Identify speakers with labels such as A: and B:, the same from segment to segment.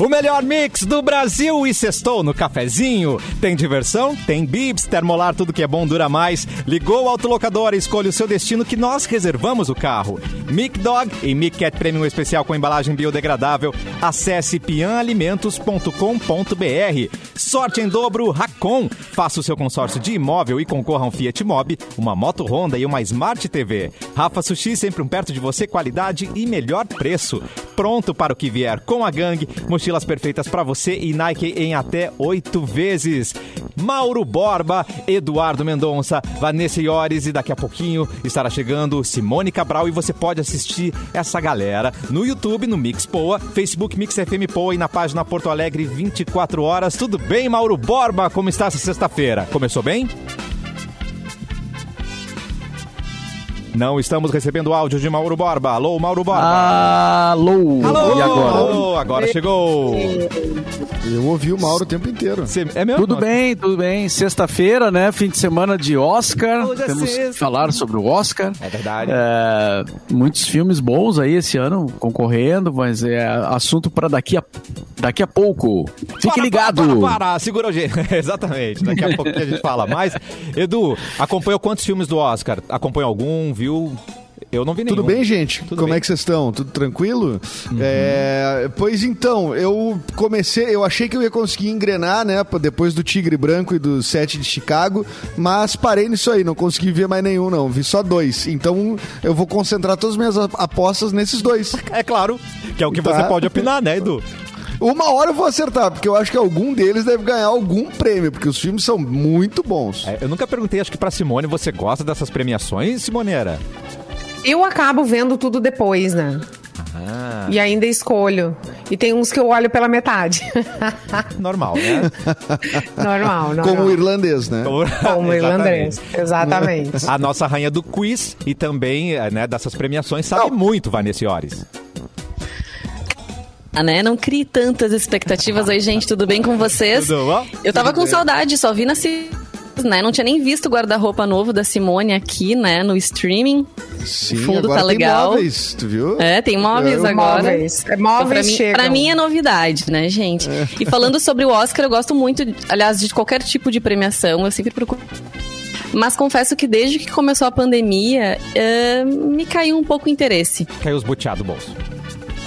A: O melhor mix do Brasil e sextou no cafezinho. Tem diversão? Tem bibs, termolar, tudo que é bom dura mais. Ligou o autolocador e escolhe o seu destino que nós reservamos o carro. Mic Dog e Mic Cat Premium especial com embalagem biodegradável. Acesse pianalimentos.com.br. Sorte em dobro Racon. Faça o seu consórcio de imóvel e concorra a um Fiat Mobi, uma moto Honda e uma Smart TV. Rafa Sushi sempre um perto de você, qualidade e melhor preço. Pronto para o que vier com a gangue. Mochilas perfeitas para você e Nike em até oito vezes. Mauro Borba, Eduardo Mendonça, Vanessa Iores e daqui a pouquinho estará chegando Simone Cabral e você pode assistir essa galera no YouTube, no Mix Poa, Facebook Mix FM Poa e na página Porto Alegre 24 horas. Tudo bem, Mauro Borba? Como está essa sexta-feira? Começou bem? Não estamos recebendo áudio de Mauro Borba. Alô, Mauro Borba.
B: Alô!
A: Alô!
B: E agora?
A: Alô, agora chegou.
C: Eu ouvi o Mauro o tempo inteiro.
A: Cê- É mesmo?
B: Tudo bem, tudo bem. Sexta-feira, né? Fim de semana de Oscar.
A: Hoje é
B: Temos
A: sexta.
B: que falar sobre o Oscar.
A: É verdade.
B: É, muitos filmes bons aí esse ano concorrendo, mas é assunto para daqui a, daqui a pouco. Fique
A: Para,
B: ligado.
A: Para, para, para. segura o jeito. Exatamente. Daqui a pouco a gente fala mais. Edu, acompanhou quantos filmes do Oscar? Acompanhou algum, viu? Eu não vi nenhum.
C: Tudo bem, gente?
A: Tudo
C: Como
A: bem.
C: é que vocês estão? Tudo tranquilo? É, pois então, eu comecei, eu achei que eu ia conseguir engrenar, né, depois do Tigre Branco e do Sete de Chicago, mas parei nisso aí, não consegui ver mais nenhum, não, vi só dois. Então eu vou concentrar todas as minhas apostas nesses dois.
A: É claro, que é o que
C: Tá.
A: você pode opinar, né, Edu?
C: Uma hora eu vou acertar, porque eu acho que algum deles deve ganhar algum prêmio, porque os filmes são muito bons.
A: É, eu nunca perguntei, acho que pra Simone, você gosta dessas premiações, Simoneira?
D: Eu acabo vendo tudo depois, né?
A: Ah,
D: E ainda escolho. E tem uns que eu olho pela metade.
A: normal, né?
D: normal, normal.
C: Como o irlandês, né?
D: Como
A: Exatamente.
D: irlandês. Exatamente.
A: A nossa rainha do quiz e também, eh, né, dessas premiações, sabe muito, Vanessa Iores.
E: Ah, né? Não crie tantas expectativas. Oi, gente, tudo bem com vocês?
A: Tudo bom?
E: Eu tava com saudade, só vi na né? Não tinha nem visto o guarda-roupa novo da Simone aqui, né, no streaming.
C: Sim,
E: fundo
C: agora
E: tá
C: tem
E: legal.
C: móveis, tu viu?
E: É, tem móveis
C: É,
E: agora.
D: Móveis. É,
E: Então,
D: móveis
E: pra, mim, pra mim é novidade, né, gente? E falando sobre o Oscar, eu gosto muito, aliás, de qualquer tipo de premiação. Eu sempre procuro. Mas confesso que desde que começou a pandemia, eh, me caiu um pouco o interesse.
A: Caiu os boteados do bolso.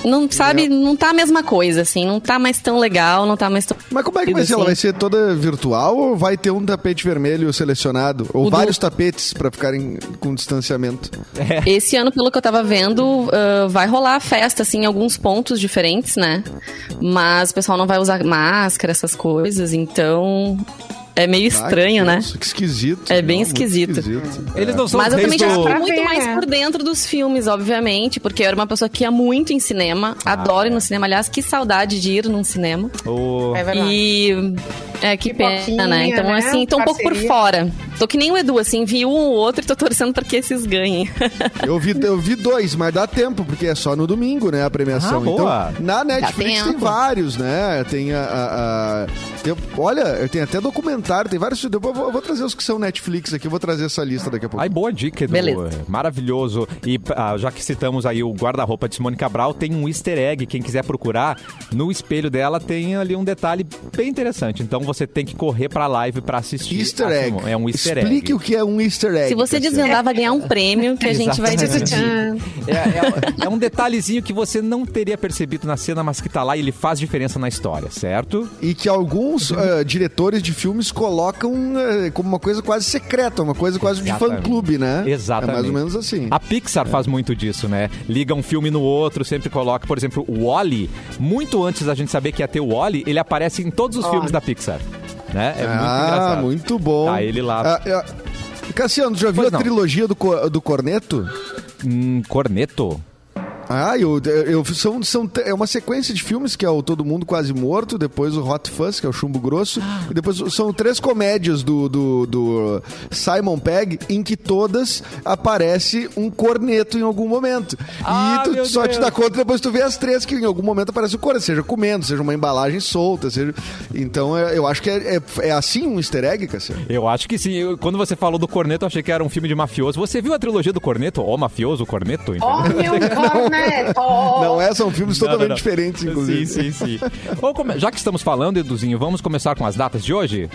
E: Não, sabe, não tá a mesma coisa, assim. Não tá mais tão legal, não tá mais tão...
C: Mas como é que vai ser? Ela
E: assim.
C: vai ser toda virtual ou vai ter um tapete vermelho selecionado? Ou
E: O do-
C: vários tapetes pra ficarem com distanciamento?
E: Esse ano, pelo que eu tava vendo, ah, vai rolar a festa, assim, em alguns pontos diferentes, né? Mas o pessoal não vai usar máscara, essas coisas, então... É meio estranho,
C: Ai,
E: né?
C: nossa, que esquisito.
E: É bem
C: muito
E: esquisito.
A: Eles não são
E: Mas eu também já estou muito
D: ver,
E: mais
D: né?
E: por dentro dos filmes, obviamente, porque eu era uma pessoa que ia muito em cinema, adoro ir no cinema. Aliás, que saudade de ir num cinema.
A: o-
D: É verdade.
E: E. É, que pena, né? Então,
D: né?
E: assim, tô um pouco por fora. Tô que nem o Edu, assim, vi um ou outro e tô torcendo pra que esses ganhem.
C: Eu vi, eu vi dois, mas dá tempo, porque é só no domingo, né, a premiação.
A: Ah, boa.
C: Então, na Netflix tem vários, né? Tem a... a- a- tem- olha, tem até documentário, tem vários... Eu vou, eu vou trazer os que são Netflix aqui, eu vou trazer essa lista daqui a pouco.
A: Ai, boa dica, Edu.
E: Beleza.
A: Maravilhoso. E ah, já que citamos aí o guarda-roupa de Simone Cabral, tem um easter egg. Quem quiser procurar, no espelho dela tem ali um detalhe bem interessante. Então você tem que correr pra live pra assistir.
C: Easter
A: a
C: egg.
A: É um easter
C: Explique
A: egg.
C: o que é um easter egg.
E: Se você desvendar, vai ganhar um prêmio que a gente vai discutir.
A: É, é- é um detalhezinho que você não teria percebido na cena, mas que tá lá e ele faz diferença na história, certo?
C: E que alguns eh, diretores de filmes colocam eh, como uma coisa quase secreta, uma coisa quase de fã-clube, né?
A: Exatamente.
C: É mais ou menos assim.
A: A Pixar faz muito disso, né? Liga um filme no outro, sempre coloca, por exemplo, o Wally. Muito antes da gente saber que ia ter o Wally, ele aparece em todos os
D: Olha.
A: filmes da Pixar. Né? É muito
C: ah,
A: engraçado.
C: muito bom.
A: Tá ele lá.
C: Ah, ah, Cassiano, já viu
A: Pois
C: a
A: não.
C: trilogia do, do Corneto?
A: Hum, corneto?
C: Ah, eu, eu, são, são, é uma sequência de filmes que é o Todo Mundo Quase Morto, depois o Hot Fuzz, que é o Chumbo Grosso,
A: Ah.
C: e depois são três comédias do, do, do Simon Pegg, em que todas aparece um corneto em algum momento.
A: Ah,
C: e tu só te
A: Deus.
C: dá conta depois tu vê as três que em algum momento aparece o corneto, seja comendo, seja uma embalagem solta, seja... Então é- eu acho que é, é, é assim um easter egg, Cassiano?
A: Eu acho que sim. Eu- quando você falou do corneto, eu achei que era um filme de mafioso. Você viu a trilogia do corneto? O mafioso, o corneto?
D: Ó,
A: entendeu?
D: meu
C: Não é, são filmes
A: Não,
C: totalmente
A: não, não.
C: diferentes, inclusive.
A: Sim, sim, sim. Come- Já que estamos falando, Eduzinho, vamos começar com as datas de hoje?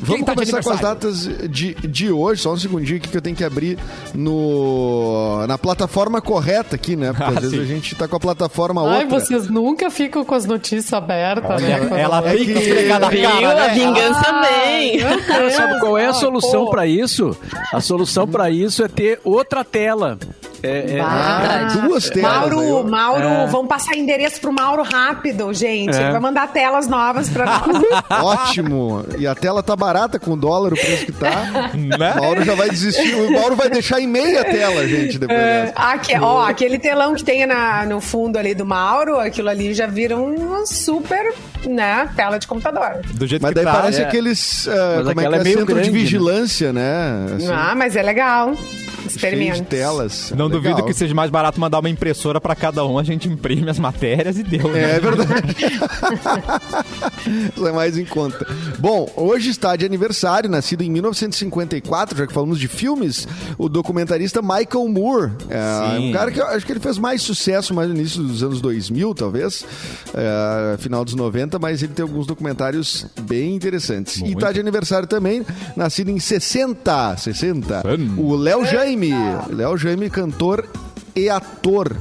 C: Vamos
A: Quem tá
C: começar com as datas de, de hoje, só um segundinho aqui que eu tenho que abrir no, na plataforma correta aqui, né? Porque
A: Ah,
C: às vezes
A: sim.
C: a gente tá com a plataforma
D: Ai,
C: outra.
D: vocês nunca ficam com as notícias abertas, né?
A: Olha, ela
C: É
A: fica
C: que-
A: esfregada a
E: Viu?
A: cara,
E: a
A: né?
E: vingança vem.
B: Cara, sabe qual é a
D: Ah,
B: solução
D: pô.
B: pra isso? A solução pra isso é ter outra tela. É, é-
C: Ah,
E: Verdade.
C: duas telas.
D: Mauro. Mauro,
B: É.
D: vamos passar endereço pro Mauro rápido, gente.
B: É.
D: Ele vai mandar telas novas pra nós.
C: Ótimo. E a tela tá barata com o dólar, o preço que tá.
A: Né?
C: O Mauro já vai desistir. O Mauro vai deixar em meia tela, gente, depois
D: É,
C: dessa.
D: aqui, ó, aquele telão que tem na, no fundo ali do Mauro, aquilo ali já vira uma super, né, tela de computador.
A: Do jeito
C: Mas
A: que
C: daí
A: tá.
C: parece
B: é.
C: aqueles.
B: Mas
C: como é que
B: aquela
C: é?
B: é meio
C: Centro
B: grande,
C: de
B: né?
C: vigilância, né? Assim,
D: ah, mas é legal.
C: Cheio de telas.
A: Não
C: Legal.
A: duvido que seja mais barato mandar uma impressora pra cada um, a gente imprime as matérias e deu. né?
C: É verdade. Isso é mais em conta. Bom, hoje está de aniversário, nascido em 1954, já que falamos de filmes, o documentarista Michael Moore. É
A: Sim.
C: um cara que eu acho que ele fez mais sucesso mais no início dos anos 2000, talvez, é, final dos 90, mas ele tem alguns documentários bem interessantes. E
A: Muito.
C: está de aniversário também, nascido em 60, 60,
A: Hum.
C: o Léo Jaime. Léo Jaime, cantor e ator.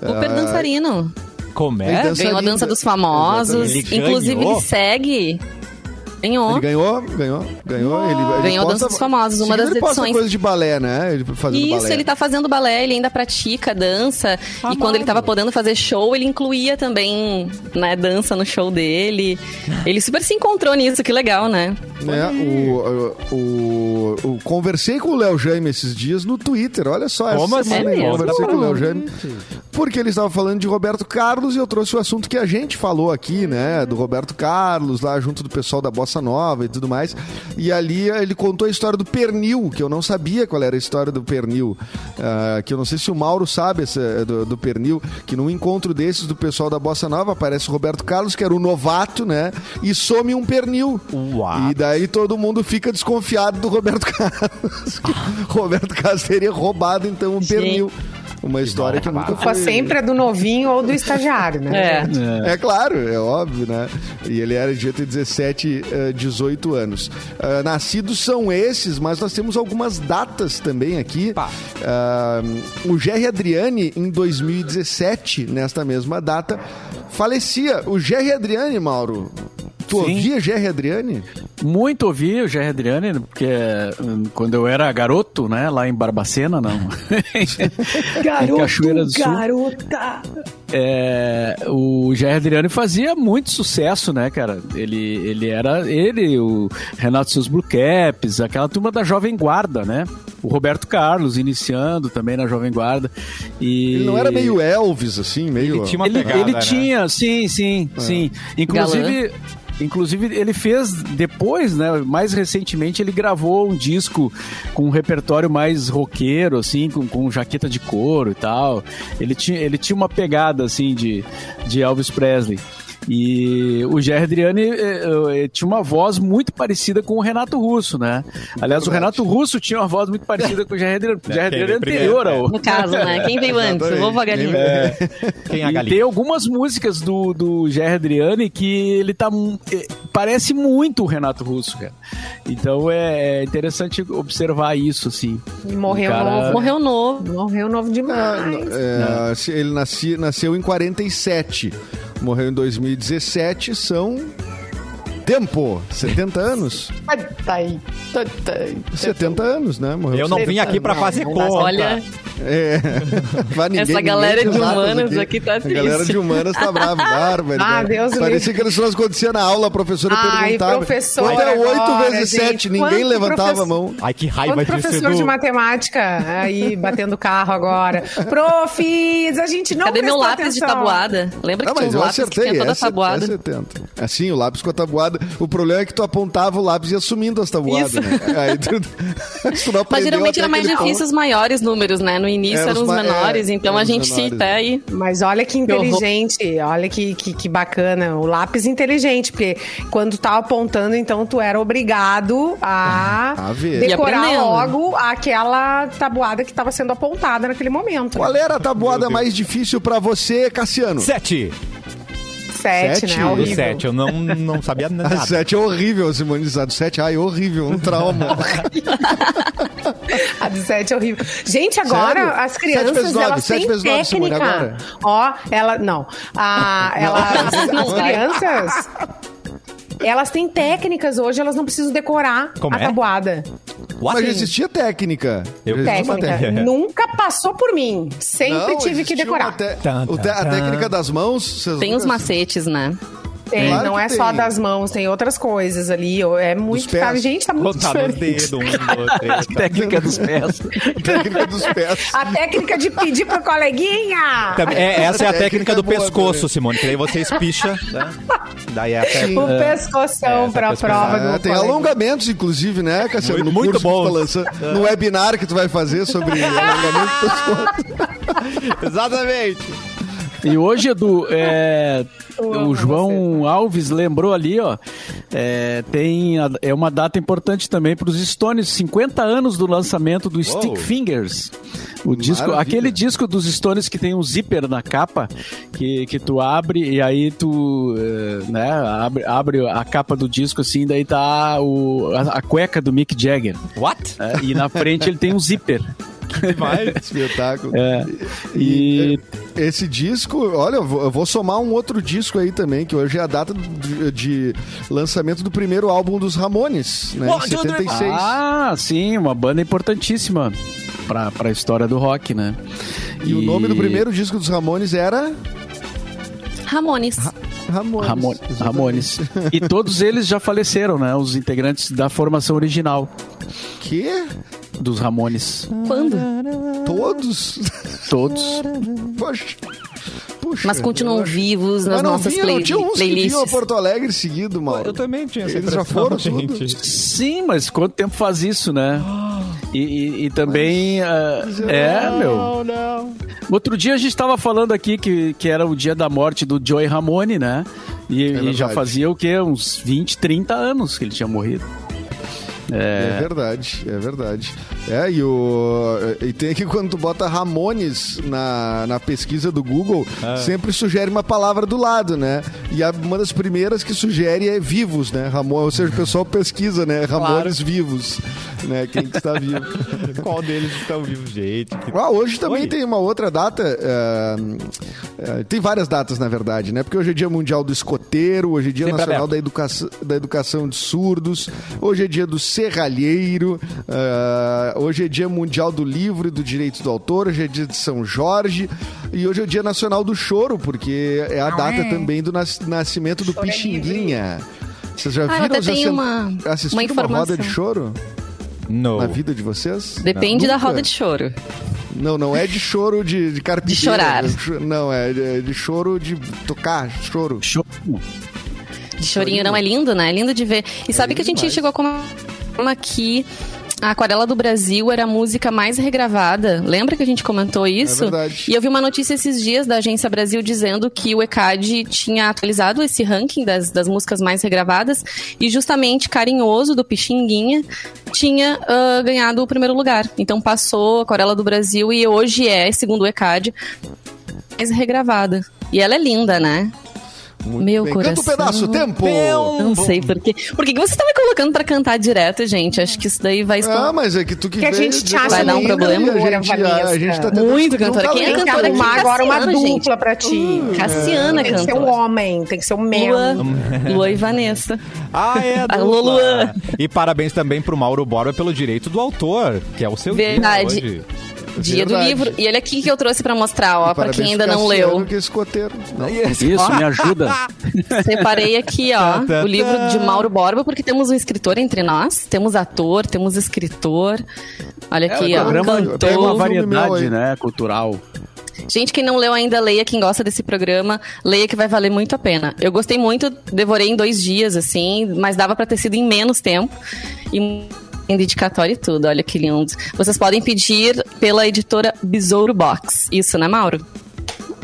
E: Super
C: Ah,
E: dançarino.
A: Como é?
C: dança-
E: Ganhou a dança dos famosos.
A: Ele
E: Inclusive,
A: ganhou?
E: ele segue. Ganhou.
C: Ele ganhou, ganhou, ganhou. Ele, ele
E: Ganhou
C: posta-
E: Dança dos Famosos, uma das
C: ele
E: edições.
C: coisa de balé, né? Ele fazendo
E: Isso,
C: balé.
E: ele tá fazendo balé, ele ainda pratica dança. E quando ele tava podendo fazer show, ele incluía também, né, dança no show dele. Ele super se encontrou nisso, que legal, né?
C: né? O, o, o- conversei com o Léo Jaime esses dias no Twitter. Olha só, essa
A: Como assim?
C: semana aí,
E: É
C: conversei com o Léo Jaime. Porque ele estava falando de Roberto Carlos e eu trouxe o assunto que a gente falou aqui, né? Do Roberto Carlos, lá junto do pessoal da Bossa Nova e tudo mais. E ali ele contou a história do pernil, que eu não sabia qual era a história do pernil. Ah, que eu não sei se o Mauro sabe essa, do, do pernil, que num encontro desses do pessoal da Bossa Nova aparece o Roberto Carlos, que era o novato, né? E some um pernil.
A: Uau.
C: E daí todo mundo fica desconfiado do Roberto Carlos. que Roberto Carlos teria roubado então o pernil. Uma história que nunca
D: Culpa
C: foi...
D: sempre é do novinho ou do estagiário, né?
E: É.
C: É claro, é óbvio, né? E ele era ter 17, eh, 18 anos. Ah, nascidos são esses, mas nós temos algumas datas também aqui. Ah, o Jerry Adriani, em 2017, nesta mesma data, falecia. O Jerry Adriani, Mauro. Tu
B: Sim.
C: ouvia Jerry Adriani?
B: Muito ouvi o Jerry Adriani, porque hum, quando eu era garoto, né, lá em Barbacena, não. em Cachoeira do Sul.
D: garota.
B: É, o Jair Adriano fazia muito sucesso, né, cara? Ele, ele era ele, o Renato Seus Blue Caps, aquela turma da Jovem Guarda, né? O Roberto Carlos iniciando também na Jovem Guarda. E
C: Ele não era meio Elvis, assim, meio...
A: Ele tinha uma
B: ele,
A: pegada,
B: ele
A: né?
B: tinha, sim, sim, sim. Inclusive, inclusive ele fez depois, né? Mais recentemente ele gravou um disco com um repertório mais roqueiro, assim, com, com jaqueta de couro e tal. Ele tinha, ele tinha uma pegada assim de, de Elvis Presley. E o Jerry Adriani eh, eh, tinha uma voz muito parecida com o Renato Russo, né? Aliás, o Renato Russo tinha uma voz muito parecida com o Adriani. O Adriani
A: veio
B: anterior
A: primeiro,
B: ao,
E: No caso, né? Quem veio antes? O ovo a galinha?
A: É. Quem é a
B: e
A: galinha?
B: tem algumas músicas do, do Adriani que ele tá. eh, Parece muito o Renato Russo, cara. Então é, é interessante observar isso, assim.
D: E morreu
B: O cara-
D: novo.
E: Morreu novo.
D: Morreu novo demais.
C: É, ele nasci- nasceu em 47, morreu em 2017, são tempo, 70 anos.
D: Tá aí, tá aí.
C: 70 anos, né? Morreu
A: Eu não vim aqui pra fazer
D: Não,
A: conta.
E: Olha,
C: É.
E: Essa galera de humanas aqui tá
C: A galera
E: triste.
C: de humanas tá brava, bárbaro.
D: Ah,
C: né?
D: Deus
C: Parecia que eles não acontecia na aula, a professora
D: Ai,
C: perguntava.
D: professor,
C: Quanto é 8
D: agora,
C: vezes
D: gente,
C: 7? Ninguém levantava a mão.
A: Ai, que raiva
D: Quanto
A: disso,
D: professor
A: Edu.
D: de matemática aí batendo carro agora. Profis, a gente não
E: cadê meu lápis de
D: atenção.
E: tabuada? Lembra que
C: Ah,
E: tinha
C: mas
E: um
C: eu
E: lápis que
C: acertei,
E: tinha toda
C: é,
E: a tabuada?
C: é 70. Assim, o lápis com a tabuada. O problema é que tu apontava o lápis e ia sumindo as tabuadas, né? Aí tu, tu não
E: Mas geralmente
C: até
E: era mais difícil
C: ponto.
E: os maiores números, né? No início
C: Era
E: eram
C: os ma-
E: menores,
C: é,
E: então a gente
C: menores,
E: tá aí.
D: Mas olha que inteligente, olha que, que, que bacana. O lápis inteligente, porque quando tu tava apontando, então tu era obrigado a,
C: A ver.
E: E
D: decorar logo aquela tabuada que estava sendo apontada naquele momento.
C: Qual era a tabuada mais difícil pra você, Cassiano?
A: Sete.
D: Sete,
C: Sete?
D: né?
A: Do
D: Horrível.
A: sete. Eu não, não sabia
C: A
A: nada.
C: 7 é horrível, Simone do 7, ai, horrível, um trauma.
D: A de sete é horrível. Gente, agora
C: Sério?
D: as crianças,
C: vezes nove,
D: elas
C: sete
D: têm
C: vezes nove, Simone,
D: técnica.
C: agora.
D: Ó, ela... Não. A, elas,
E: Não
D: as
E: vai.
D: crianças... Elas têm técnicas hoje, elas não precisam decorar
A: Como
D: a
A: é?
D: tabuada.
A: What?
C: Mas existia técnica.
A: Eu-
C: Já existia uma
D: Técnica. Nunca passou por mim. Sempre
C: Não,
D: tive que decorar.
C: te-
A: Tan, tan,
C: A técnica das mãos. vocês
E: Tem os macetes, né?
D: Tem,
C: Claro
D: não é só
C: tem.
D: das mãos, tem outras coisas ali. É muito.
C: pés.
D: Tá, gente, tá muito diferente.
A: dedos. Um, dois, três, quatro.
B: Técnica dos pés.
C: Técnica dos pés.
D: A técnica de pedir pro coleguinha.
A: É, essa é a
C: Técnica
A: técnica do
C: boa
A: pescoço. Simone, que daí você espicha, né? Daí é a técnica.
D: O pescoção
A: essa
D: pra
A: pescoção.
D: prova
C: Ah,
D: do
C: tem
D: coleguinha.
C: alongamentos, inclusive, né, Cassiano?
A: Muito-
C: no
A: muito
C: curso que tu
A: bons.
C: tá No webinar que tu vai fazer sobre alongamento do pescoço.
A: Exatamente.
B: E hoje, Edu, é, o João Alves lembrou ali, ó. É, tem a- é uma data importante também para os Stones, 50 anos do lançamento do Stick Fingers. O disco,
C: Maravilha.
B: aquele disco dos Stones que tem um zíper na capa, que, que tu abre e aí tu é, né, abre, abre a capa do disco assim, daí tá o, a, a cueca do Mick Jagger.
A: What?
B: né, e na frente ele tem um zíper.
A: Demais.
C: Espetáculo.
B: É, e
C: Esse disco, olha, eu vou, somar um outro disco aí também, que hoje é a data de, de lançamento do primeiro álbum dos Ramones, né?
A: Three,
C: 76.
B: Ah, sim, uma banda importantíssima pra, pra história do rock, né?
C: E o nome do primeiro disco dos Ramones era
E: Ramones.
C: Ramones.
B: Ramo-
C: exatamente.
B: Ramones. E todos eles já faleceram, né? Os integrantes da formação original
C: Que?
B: Dos Ramones.
E: Quando?
C: Todos?
B: Todos.
C: Poxa. Puxa.
E: Mas continuam vivos nas
C: Mas não
E: nossas
C: não
E: play
C: tinha uns que vinham a
E: playlists.
C: Porto Alegre seguido, Mauro.
A: Eu também tinha essa
C: Eles já foram tudo?
A: gente.
B: Sim, mas quanto tempo faz isso, né? E, e- e também. ah, é, meu.
A: Não, não.
B: Outro dia a gente estava falando aqui que, que era o dia da morte do Joey Ramone, né? E, e já fazia o quê? Uns 20, 30 anos que ele tinha morrido.
C: É verdade, é verdade. É, e, o, e tem aqui quando tu bota Ramones na, na pesquisa do Google,
A: Ah.
C: sempre sugere uma palavra do lado, né? E a- uma das primeiras que sugere é vivos, né? Ramon, ou seja, o pessoal pesquisa, né? Ramones vivos, né? Quem que está vivo.
A: Qual deles estão vivos, gente?
C: Ah, hoje também
A: Oi.
C: tem uma outra data. é, é, tem várias datas, na verdade, né? Porque hoje é Dia Mundial do Escoteiro, hoje é Dia
A: Sempre
C: Nacional
A: aberto.
C: da Educação, da Educação de Surdos, hoje é Dia do Serralheiro, é, hoje é Dia Mundial do Livro e do Direito do Autor, hoje é Dia de São Jorge e hoje é o Dia Nacional do Choro, porque é a data também do nas- nascimento do
D: Choro é
C: Pixinguinha. Vocês já
E: Ah,
C: viram?
E: até
C: já
E: tenho
C: sen-
E: uma-
C: assistiram
E: uma
C: uma roda de choro
A: No.
C: na vida de vocês?
E: Depende da
C: Nunca?
E: roda de choro.
C: Não, não é de choro de, de carpideira.
E: De chorar.
C: Não, é de, é de choro de tocar, choro.
B: Show.
E: De chorinho não é lindo, né? É lindo de ver. E sabe que a gente
C: demais.
E: chegou a comentar aqui. A Aquarela do Brasil era a música mais regravada. Lembra que a gente comentou isso?
C: É verdade.
E: E eu vi uma notícia esses dias da Agência Brasil dizendo que o ECAD tinha atualizado esse ranking das, das músicas mais regravadas e justamente Carinhoso, do Pixinguinha, tinha ah, ganhado o primeiro lugar. Então passou a Aquarela do Brasil e hoje é, segundo o ECAD, mais regravada. E ela é linda, né?
C: Muito
E: Meu
C: bem.
E: coração.
C: Canta um pedaço, tempo!
E: Não sei por quê. Por que você tá me colocando pra cantar direto, gente? Acho que isso daí vai
C: Ah,
E: estar.
C: mas é que tu que,
D: Que a gente te acha
E: Vai dar um problema,
C: a gente, a, a
D: Vanessa.
C: gente tá tentando
E: Muito cantora. Quem é
D: Tem que
E: cantora aqui?
D: arrumar agora uma dupla pra ti.
E: Cassiana
D: Tem que ser um homem, tem que ser um man.
E: Lua, Lua e Vanessa.
A: Ah, é, a
E: Alô. Luan.
A: E parabéns também pro Mauro Borba pelo direito do autor, que é o seu
E: Verdade.
A: dia hoje.
E: Dia do
C: Verdade.
E: livro. E olha aqui que eu trouxe pra mostrar, ó, pra
C: Parabéns
E: quem ainda não leu.
C: Que é escoteiro. Não.
B: Isso, me ajuda.
E: Separei aqui, ó, o livro de Mauro Borba, porque temos um escritor entre nós. Temos ator, temos escritor. Olha aqui,
B: o
E: ó,
B: programa tem
E: cantor.
B: uma
C: filme meu
B: variedade, né, cultural.
E: Gente, quem não leu ainda, leia. Quem gosta desse programa, leia que vai valer muito a pena. Eu gostei muito, devorei em dois dias, assim, mas dava pra ter sido em menos tempo. E Tem dedicatório e tudo, olha que lindo. Vocês podem pedir pela editora Besouro Box. Isso, né, Mauro?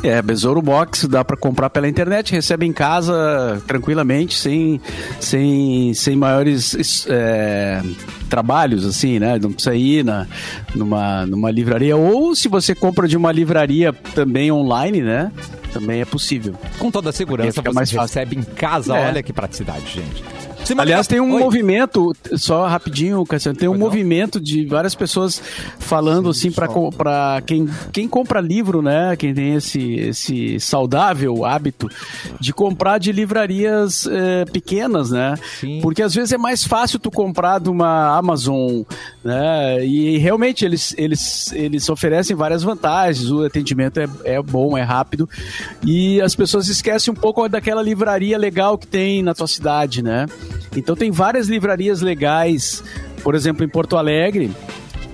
B: É, Besouro Box dá para comprar pela internet, recebe em casa tranquilamente, sem, sem, sem maiores é, trabalhos, assim, né? Não precisa ir na, numa, numa livraria. Ou se você compra de uma livraria também online, né? Também é possível.
A: Com toda a segurança, você mais recebe em casa. É. Olha que praticidade, gente.
B: Aliás, tem um Oi. movimento, só rapidinho, Cassiano, tem um movimento de várias pessoas falando Sim, assim para quem, quem compra livro, né? Quem tem esse, esse saudável hábito de comprar de livrarias é, pequenas, né? Sim. Porque às vezes é mais fácil tu comprar de uma Amazon, né? E realmente eles, eles, eles oferecem várias vantagens, o atendimento é, é bom, é rápido. E as pessoas esquecem um pouco daquela livraria legal que tem na tua cidade, né? Então tem várias livrarias legais, por exemplo, em Porto Alegre,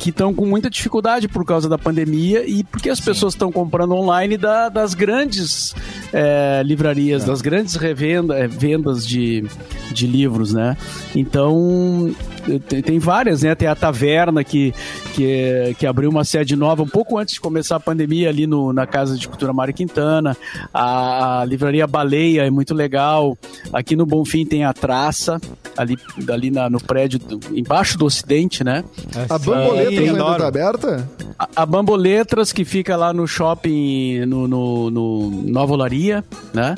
B: que estão com muita dificuldade por causa da pandemia e porque as Sim. pessoas estão comprando online da, das grandes é, livrarias, é. das grandes revenda, é, vendas de, de livros, né? Então, tem várias, né? Tem a Taverna que, que, que abriu uma sede nova um pouco antes de começar a pandemia ali no, na Casa de Cultura Mário Quintana. A, a Livraria Baleia é muito legal. Aqui no Bonfim tem a Traça, ali, ali na, no prédio, do, embaixo do Ocidente, né?
C: A Bamboletas uh, ainda tá aberta?
B: A, a Bamboletras, que fica lá no shopping, no, no, no Nova Olaria, né?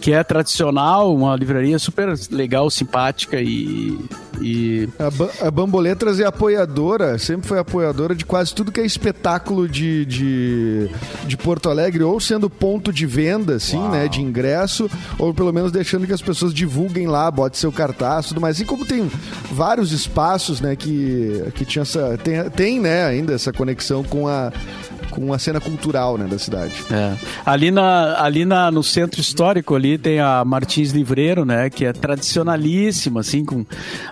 B: Que é tradicional, uma livraria super legal, simpática e e...
C: A, ba a Bamboletras é apoiadora, sempre foi apoiadora de quase tudo que é espetáculo de, de, de Porto Alegre, ou sendo ponto de venda, assim, Uau. né, de ingresso, ou pelo menos deixando que as pessoas divulguem lá, bote seu cartaz, tudo mais. E como tem vários espaços, né, que, que tinha essa, tem, tem, né, ainda essa conexão com a com a cena cultural né, da cidade.
B: É. Ali, na, ali na, no centro histórico ali tem a Martins Livreiro, né, que é tradicionalíssima, assim, com,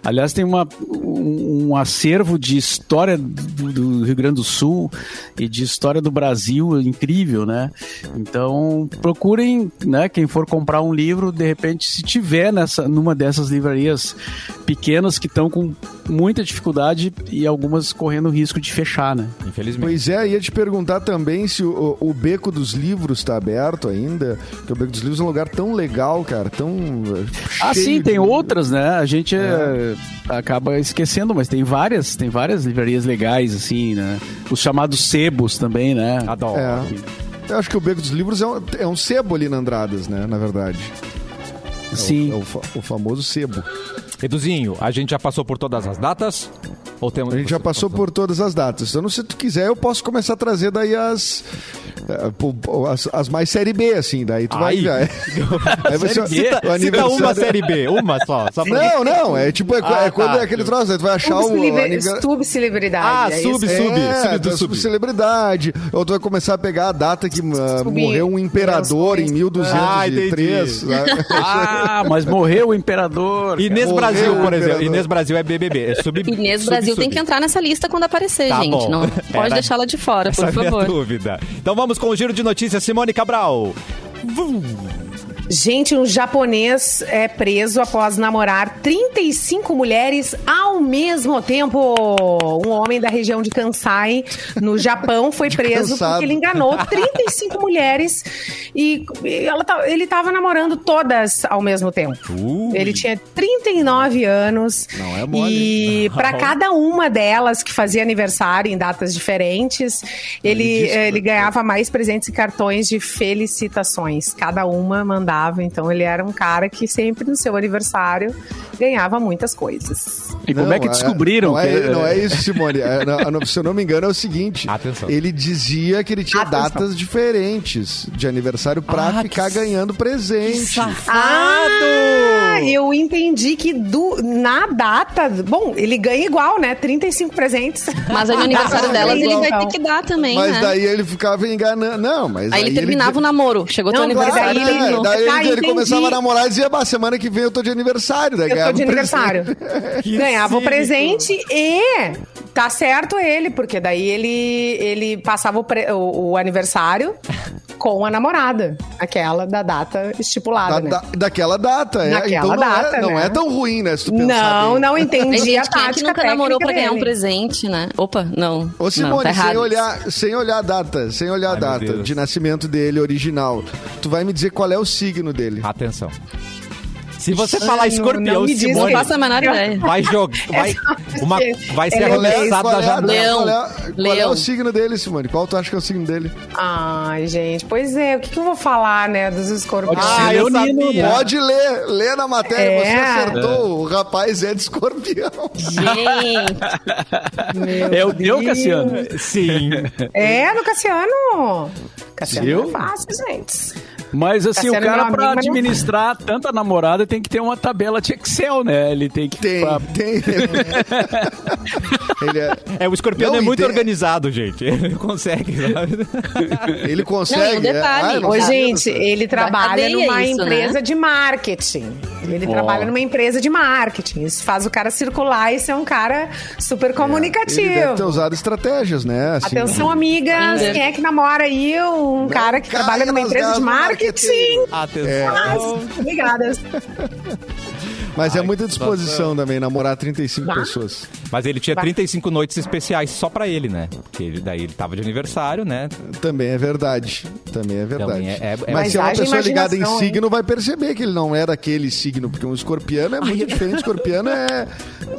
B: aliás tem uma, um, um acervo de história do, do, Rio Grande do Sul e de história do Brasil incrível, né? Então procurem, né, quem for comprar um livro, de repente se tiver nessa numa dessas livrarias pequenas que estão com muita dificuldade e algumas correndo risco de fechar, né?
C: Infelizmente. Pois é, ia te perguntar também se o, o Beco dos Livros está aberto ainda, porque o Beco dos Livros é um lugar tão legal, cara, tão
B: Ah, sim, tem de... outras, né? A gente é. É, acaba esquecendo, mas tem várias, tem várias livrarias legais, assim, né? Os chamados sebos também, né?
C: Adoro. É. Eu acho que o Beco dos Livros é um, é um sebo ali na Andradas, né? Na verdade. É
B: Sim.
C: O, é o, o famoso sebo.
A: Eduzinho, a gente já passou por todas as datas?
C: Ou tem a gente já passou por todas as datas. Então, se tu quiser, eu posso começar a trazer daí as, eh, as, as mais série B, assim. Daí tu Ai. vai.
A: Aí você cita, cita aniversário... uma série B, uma só. só
C: pra... Não, não. É tipo, é, ah, é quando tá. é aquele troço, aí tu vai achar o.
D: Subcelebridade.
A: Ah, é sub, sub.
C: É, sub, sub. celebridade. Ou tu vai começar a pegar a data que uh, morreu um imperador em 1203.
B: Ah, ah, mas morreu o imperador.
A: Inês Brasil, por exemplo. Inês Brasil é BBB. É
E: sub, Inês Brasil Brasil tem que entrar nessa lista quando aparecer, tá gente. Bom. Não pode deixá-la de fora, por Essa favor. É
A: dúvida. Então vamos com o giro de notícias, Simone Cabral. Vum.
D: Gente, um japonês é preso após namorar 35 mulheres ao mesmo tempo. Um homem da região de Kansai, no Japão, foi preso porque ele enganou 35 mulheres e ela, ele estava namorando todas ao mesmo tempo. Ui. Ele tinha 39 anos. Não é mole. E para cada uma delas que fazia aniversário em datas diferentes, ele, ele ganhava mais presentes e cartões de felicitações. Cada uma mandava então ele era um cara que sempre no seu aniversário ganhava muitas coisas.
B: E como é não, é que descobriram?
C: Não,
B: é,
C: que... não é isso, Simone. É, não, se eu não me engano, é o seguinte: Atenção. ele dizia que ele tinha Atenção. datas diferentes de aniversário pra ah, ficar que... ganhando presente.
D: Ah, eu entendi que do, na data. Bom, ele ganha igual, né? 35 presentes.
E: Mas aí no aniversário delas ele vai ter que dar também.
C: Mas
E: né?
C: daí ele ficava enganando. Não, mas.
E: Aí, aí ele terminava ele... o namoro. Chegou não, teu aniversário.
C: Daí, ele, daí ah, ele, começava a namorar e dizia: bah, semana que vem eu tô de aniversário. Daí
D: eu tô de aniversário. Ganhava o presente e tá certo ele, porque daí ele, ele passava o, pre, o, o aniversário com a namorada. Aquela da data estipulada,
C: Da-
D: né?
C: da- daquela data, é.
D: Naquela
C: então não,
D: data,
C: é, não
D: né?
C: é tão ruim, né? Se tu pensar
D: Não,
C: bem.
D: não
E: Tem
D: entendi
E: gente
D: a
E: quem é que
D: tática
E: nunca namorou pra ganhar um
D: dele.
E: presente, né? Opa, não.
C: Ô
E: não,
C: Simone,
E: tá errado
C: sem, olhar, sem olhar a data, sem olhar
A: Ai,
C: a data de nascimento dele original, tu vai me dizer qual é o signo dele.
A: Atenção. Se você
D: Ai,
A: falar
D: não-
A: escorpião,
D: não me diz
E: Não
A: Simone,
E: faço a menor ideia.
A: vai jogar. Vai, uma, vai ser
D: é
A: arremessado da
C: é, a-
A: janela.
E: Leão.
C: Qual, é, qual é o signo dele, Simone? Qual tu acha que é o signo dele?
D: Ai, gente, pois é, o que, que eu vou falar, né, dos escorpiões?
A: Ah, eu sabia.
B: né?
C: Pode ler, lê na matéria,
D: É.
C: você acertou. O rapaz é de escorpião.
E: Gente,
B: É o teu, Cassiano.
A: Sim.
D: É, no Cassiano. Cassiano
B: Viu?
D: é fácil, gente.
B: Mas assim,
D: Cassiano
B: o cara
D: meu
B: pra
D: amigo, mas não-
B: administrar tanta namorada tem que ter uma tabela de Excel, né? Ele tem que...
C: Tem,
B: pra-
C: tem. Ele, é,
A: É, o escorpião
C: Não,
A: é muito
C: tem-
A: organizado, gente. Ele consegue, sabe?
C: ele consegue.
E: Não, um detalhe.
C: é. Ah, não
D: Ô, gente, ele trabalha numa
E: isso,
D: empresa
E: né?
D: de marketing. Ele trabalha numa empresa de marketing. Isso faz o cara circular e ser um cara super comunicativo.
C: Ele deve ter usado estratégias, né? Assim,
D: Atenção, amigas.
E: Sim.
D: Quem é que namora aí um cara que trabalha numa empresa de marketing?
C: marqueteiro.
A: Atenção.
D: Obrigada.
C: Mas é muita disposição também, namorar 35 pessoas.
A: Mas ele tinha 35 noites especiais só pra ele, né? Porque ele, daí ele tava de aniversário, né?
C: Também é verdade. Também é verdade.
A: Também é- é-
C: Mas,
D: Mas
C: se é uma pessoa ligada em
D: hein?
C: signo, vai perceber que ele não é daquele signo, porque um escorpiano é muito diferente. Escorpiano é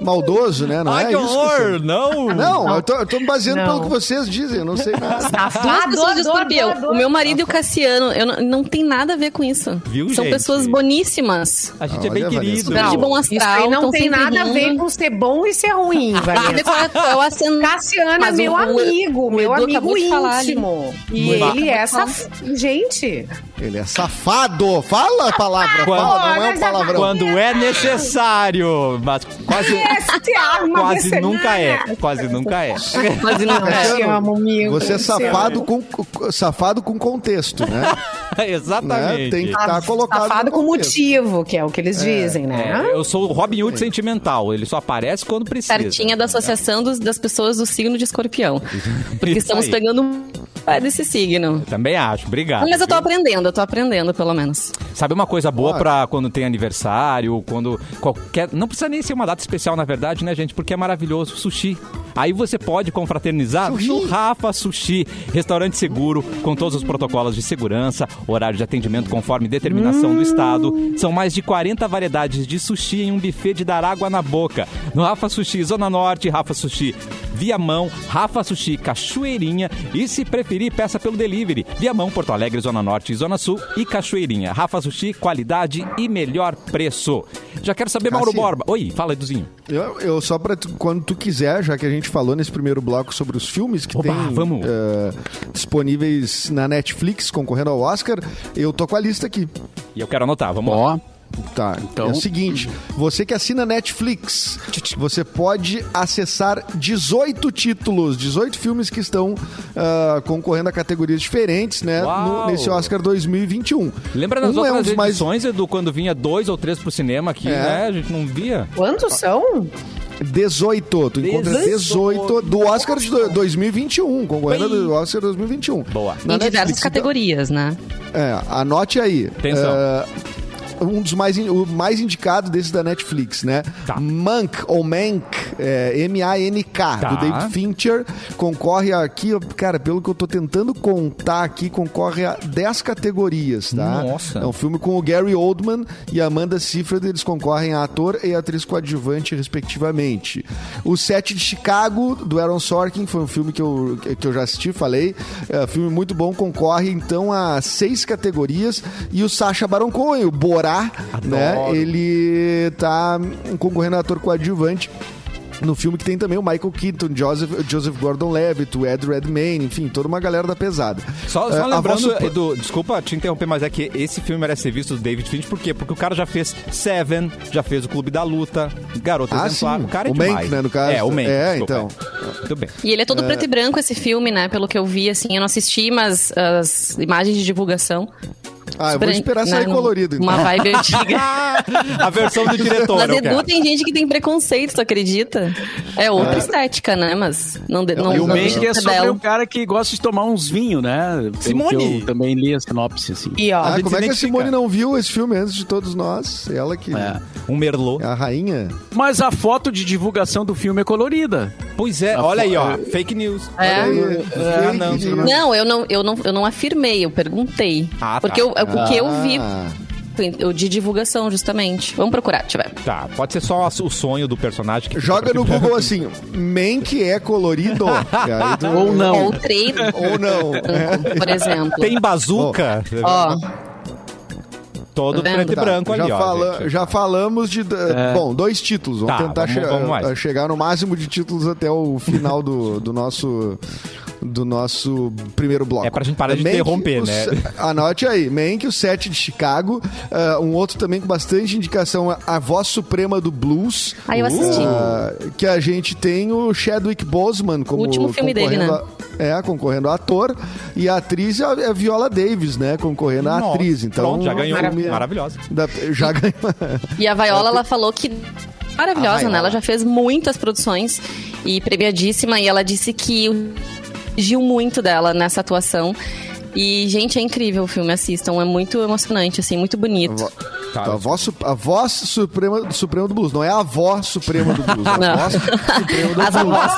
C: maldoso, né? Não
A: Ai,
C: é
A: que
C: isso?
A: horror! Não!
C: Não, eu tô, eu tô me baseando
D: Não.
C: pelo que vocês dizem, eu não sei nada.
E: duas
D: Safado,
E: pessoas de escorpião.
D: adoro,
E: O meu marido e o Cassiano, eu não, não tem nada a ver com isso.
A: Viu,
E: São
A: gente?
E: pessoas boníssimas.
A: A gente é
C: Olha,
A: bem querido.
E: Super de bom
D: Isso
E: astral.
D: aí não
E: tão
D: tem nada a ver
E: rindo.
D: com ser bom e ser ruim, Vanessa.
E: com a- com a acen-
D: Cassiano é meu
E: o-
D: amigo,
E: o
D: meu amigo íntimo. E ele é essa. Gente.
C: Ele é safado. Fala a palavra,
A: Quando-
C: fala, não é um palavrão.
A: Quando é necessário, mas quase,
D: arma
A: quase nunca é. Quase nunca é.
E: Quase não
D: amo, amigo.
C: Você é safado com, safado com contexto, né?
A: Exatamente.
C: Né? Tem que estar colocado
D: Safado com motivo, que é o que eles dizem, né?
A: É, eu sou o Robin Hood sentimental. Ele só aparece quando precisa.
E: Certinha da associação dos- das pessoas do signo de escorpião. Porque estamos
A: aí.
E: pegando pé desse signo.
A: Também acho. Obrigado.
E: Mas eu tô
A: viu?
E: aprendendo, eu tô aprendendo, pelo menos.
A: Sabe uma coisa boa
C: Claro.
A: pra quando tem aniversário, quando qualquer. Não precisa nem ser uma data especial, na verdade, né, gente? Porque é maravilhoso. Sushi. Aí você pode confraternizar
C: Sushi.
A: no Rafa Sushi. Restaurante seguro, com todos os protocolos de segurança, horário de atendimento conforme determinação do Estado. São mais de 40 variedades de sushi em um buffet de dar água na boca. No Rafa Sushi Zona Norte, Rafa Sushi Viamão, Rafa Sushi Cachoeirinha e se preferir, peça pelo delivery. Viamão, Porto Alegre, Zona Norte e Zona Sul e Cachoeirinha. Rafa Sushi, qualidade e melhor preço. Já quero saber, Mauro
C: Cassi.
A: Borba. Oi, fala, Eduzinho.
C: Eu, eu só pra tu- quando tu quiser, já que a gente falou nesse primeiro bloco sobre os filmes que
A: Oba,
C: tem
A: vamos.
C: eh, disponíveis na Netflix concorrendo ao Oscar, eu tô com a lista aqui.
A: E eu quero anotar, vamos lá.
C: Tá,
B: Então-
C: é o seguinte, você que assina Netflix, você pode acessar 18 títulos, 18 filmes que estão ah, concorrendo a categorias diferentes, né, no- nesse Oscar 2021.
A: Lembra nas
C: Um é um
A: outras
C: dos mais
A: edições, Edu, quando vinha dois ou três pro cinema aqui,
C: É.
A: né? A gente não via.
D: Quantos são?
C: 18, tu encontra 18 do Oscar de do- 2021, concorrendo do Oscar 2021.
A: Boa.
C: Na
E: em diversas
C: Netflix, então-
E: categorias, né?
C: É, anote aí.
A: Atenção.
C: É, um dos mais, o mais indicado desses da Netflix, né?
A: Tá.
C: Mank, ou Mank, é, M-A-N-K,
A: Tá.
C: do David Fincher, concorre aqui, cara, pelo que eu tô tentando contar aqui, concorre a 10 categorias, tá?
A: Nossa.
C: É um filme com o Gary Oldman e a Amanda Seyfried, eles concorrem a ator e atriz coadjuvante, respectivamente. O Sete de Chicago, do Aaron Sorkin, foi um filme que eu, que eu já assisti, falei. É um filme muito bom, concorre então a seis categorias. E o Sacha Baron Cohen, o Borá, né? Ele tá concorrendo a ator coadjuvante. No filme que tem também o Michael Keaton, Joseph, Joseph Gordon-Levitt, o Ed Redmayne, enfim, toda uma galera da pesada.
A: Só,
C: É,
A: só
C: a
A: lembrando,
C: do-
A: Edu, desculpa te interromper, mas é que esse filme merece ser visto do David Fincher, por quê? Porque o cara já fez Seven, já fez o Clube da Luta, Garota
C: Ah,
A: Exemplar,
C: sim.
A: o cara é
C: O Mank,
A: demais.
C: né, no caso.
A: É, o Mank,
C: É,
A: desculpa,
C: então.
A: é. Muito bem.
E: E ele é todo preto e branco, esse filme, né? Pelo que eu vi, assim, eu não assisti, mas as imagens de divulgação.
C: Ah, eu vou esperar sair
E: não,
C: colorido. Então.
E: Uma vibe antiga.
A: a versão do diretor.
E: Mas
A: eu
E: Edu tem gente que tem preconceito, tu acredita? É outra estética, né? Mas não, de, não,
B: E o Mank é
E: ser
B: sobre
E: belo.
B: um cara que gosta de tomar uns vinhos, né?
A: Simone.
B: Eu também li a sinopse, assim.
D: E ó,
C: Ah,
A: gente
C: como é que a. Simone não viu esse filme antes de todos nós? Ela que
B: É.
A: Um Merlot.
C: é a rainha.
B: Mas a foto de divulgação do filme é colorida.
A: Pois é,
B: A
A: olha aí, ó. Fake news.
E: É.
C: Olha aí,
A: Ah,
C: fake
A: não,
C: news.
E: Não, eu não, eu, não, eu não afirmei, eu perguntei.
A: Ah, tá.
E: Porque eu- o que eu vi
C: Ah.
E: de divulgação, justamente. Vamos procurar, tiver.
A: Tá, pode ser só o sonho do personagem. Que
C: Joga no Google assim, Mank é colorido. Tu-
B: Ou não.
E: Ou trade,
C: Ou não.
E: por exemplo.
A: Tem bazuca.
E: Ó,
A: Todo
E: Tá vendo?
A: preto e
C: Tá,
A: branco
C: já,
A: ali, ó.
C: fala-
A: gente.
C: já falamos de. Bom, dois títulos. Vamos
A: Tá,
C: tentar
A: vamos-
C: che-
A: vamos
C: chegar no máximo de títulos até o final do, do nosso. Do nosso primeiro bloco.
A: É pra gente parar de
C: Mank,
A: interromper, né?
C: Anote aí, Mank, o 7 de Chicago. ah, um outro também com bastante indicação, A Voz Suprema do Blues.
E: Ah, eu assisti.
C: Ah, que a gente tem o Chadwick Boseman como
E: O último filme dele,
C: concorrendo
E: né?
C: a- é, concorrendo a ator. E a atriz é a é a Viola Davis, né? Concorrendo a
A: Nossa,
C: atriz. Então,
A: Pronto, já ganhou.
C: filme-
A: Maravilhosa.
C: da- já ganhou.
E: E a Viola, ela falou que.
C: A
E: Maravilhosa,
C: Viola.
E: né? Ela já fez muitas produções e premiadíssima. E ela disse que exigiu muito dela nessa atuação. E, gente, é incrível o filme, assistam. É muito emocionante, assim, muito bonito.
C: Vo-
A: Tá.
C: a, voz, su- a voz suprema, suprema do blues, não é a avó suprema do blues. é A voz suprema do
E: As
C: blues.
E: avós.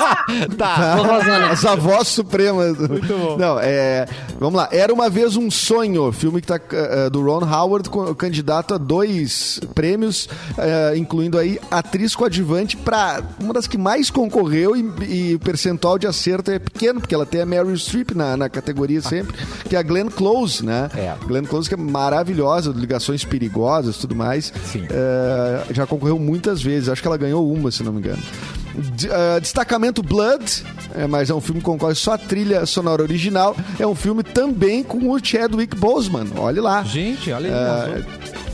C: Tá.
E: Vovózona.
C: As avós supremas. Muito
A: bom.
C: Não, é. Vamos lá. Era uma vez um sonho. Filme que tá eh, do Ron Howard, candidato a dois prêmios, eh, incluindo aí atriz coadjuvante para uma das que mais concorreu e, e o percentual de acerto é pequeno, porque ela tem a Meryl Streep na, na categoria sempre, que é a Glenn Close, né?
A: É.
C: Glenn Close que é maravilhosa, ligações perigosas, tudo mais.
A: Sim.
C: Eh, já concorreu muitas vezes. Acho que ela ganhou uma, se não me engano. Eh, destacamento Blood, é, mas é um filme que concorre só a trilha sonora original. É um filme também com o Chadwick Boseman. Olha lá.
A: Gente, olha aí. Arrasou.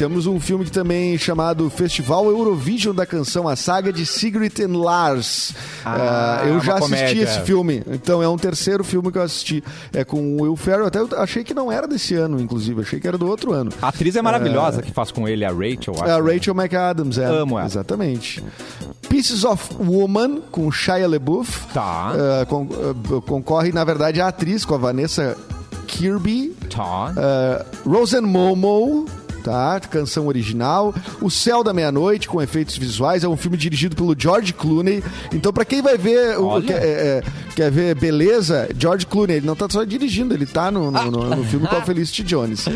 C: Temos um filme que também chamado Festival Eurovision da Canção, a saga de Sigrid and Lars.
A: Ah,
C: Ah, eu
A: uma
C: já assisti
A: comédia.
C: esse filme, então é um terceiro filme que eu assisti. É com o Will Ferrell, até eu achei que não era desse ano, inclusive, achei que era do outro ano.
A: A atriz é maravilhosa que faz com ele, a Rachel.
C: É a
A: acho.
C: Rachel McAdams, é.
A: Amo ela.
C: Exatamente. Pieces of Woman, com Shia LaBeouf.
A: Tá.
C: Con- ah, concorre, na verdade, a atriz com a Vanessa Kirby.
A: Tá.
C: Uh, Rosen Momo, tá? Canção original. O Céu da Meia-Noite, com efeitos visuais. É um filme dirigido pelo George Clooney. Então, pra quem vai ver, o, é, é, quer ver beleza, George Clooney, ele não tá só dirigindo, ele tá no, no, no- no filme com a Felicity Jones. Uh,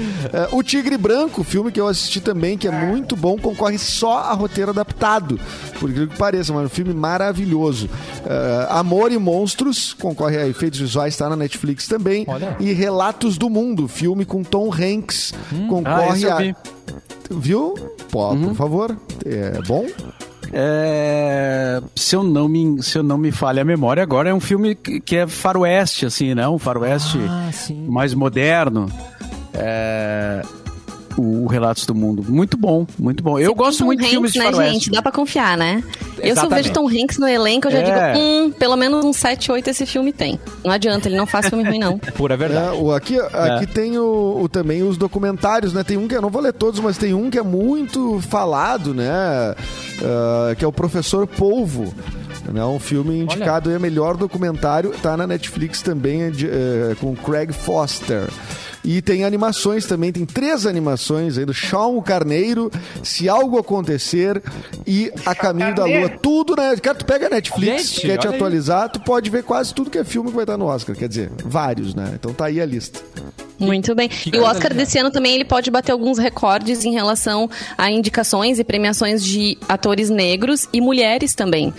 C: o Tigre Branco, filme que eu assisti também, que é muito bom, concorre só a roteiro adaptado. Por incrível que pareça, mas é um filme maravilhoso. Uh, Amor e Monstros, concorre a efeitos visuais, tá na Netflix também.
A: Olha.
C: E Relatos do Mundo, filme com Tom Hanks,
B: Ah, esse
C: concorre
B: eu
C: a.
B: vi.
C: Viu? Pô, Por favor. É bom?
B: É, se, eu não me, se eu não me falha a memória, agora é um filme que é faroeste, assim, né? Um faroeste
A: Ah,
B: mais moderno. É, o, Relatos do Mundo. Muito bom, muito bom. Eu gosto
E: Tom
B: muito de filmes
E: Hanks,
B: de
E: né,
B: faroeste.
E: gente? Dá pra confiar, né? Eu, se eu
A: Exatamente.
E: vejo Tom Hanks no elenco, eu já
B: É.
E: digo, hum, pelo menos uns 7, 8 esse filme tem. Não adianta, ele não faz filme ruim, não.
A: Pura
C: É,
A: verdade.
C: o, aqui aqui tem o, o- também os documentários, né? Tem um que eu não vou ler todos, mas tem um que é muito falado, né? Ah, que é o Professor Polvo. Né? Um filme indicado aí a melhor documentário, tá na Netflix também, é de- é, com Craig Foster. E tem animações também, tem três animações aí do Shaun o Carneiro, Se Algo Acontecer e A Caminho da Lua. Tudo, né? Cara, tu pega a Netflix,
A: Gente,
C: quer te
A: olha aí.
C: atualizar, tu pode ver quase tudo que é filme que vai estar no Oscar. Quer dizer, vários, né? Então tá aí a lista.
E: Muito bem. E o Oscar desse ano também ele pode bater alguns recordes em relação a indicações e premiações de atores negros e mulheres também.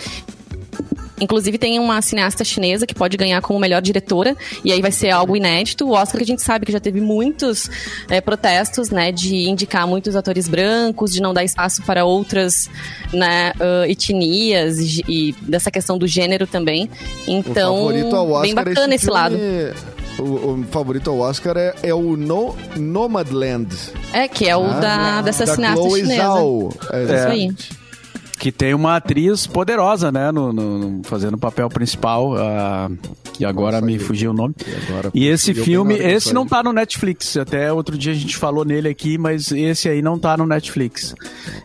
E: Inclusive tem uma cineasta chinesa que pode ganhar como melhor diretora e aí vai ser algo inédito. O Oscar que a gente sabe que já teve muitos eh, protestos, né, de indicar muitos atores brancos, de não dar espaço para outras né, ah, etnias e, e dessa questão do gênero também. Então, bem
C: é
E: bacana esse,
C: esse, filme-
E: lado.
C: O, o favorito ao Oscar é, é o no, Nomadland.
E: É que é o da, dessa
C: da
E: cineasta
C: Chloe
E: chinesa.
C: Zhao. É,
E: Isso aí.
B: Que tem uma atriz poderosa, né? No, no- fazendo o papel principal. A, que agora
C: Nossa,
B: me fugiu o nome.
C: E agora
B: E esse filme, esse não tá no Netflix. Até outro dia a gente falou nele aqui, mas esse aí não tá no Netflix.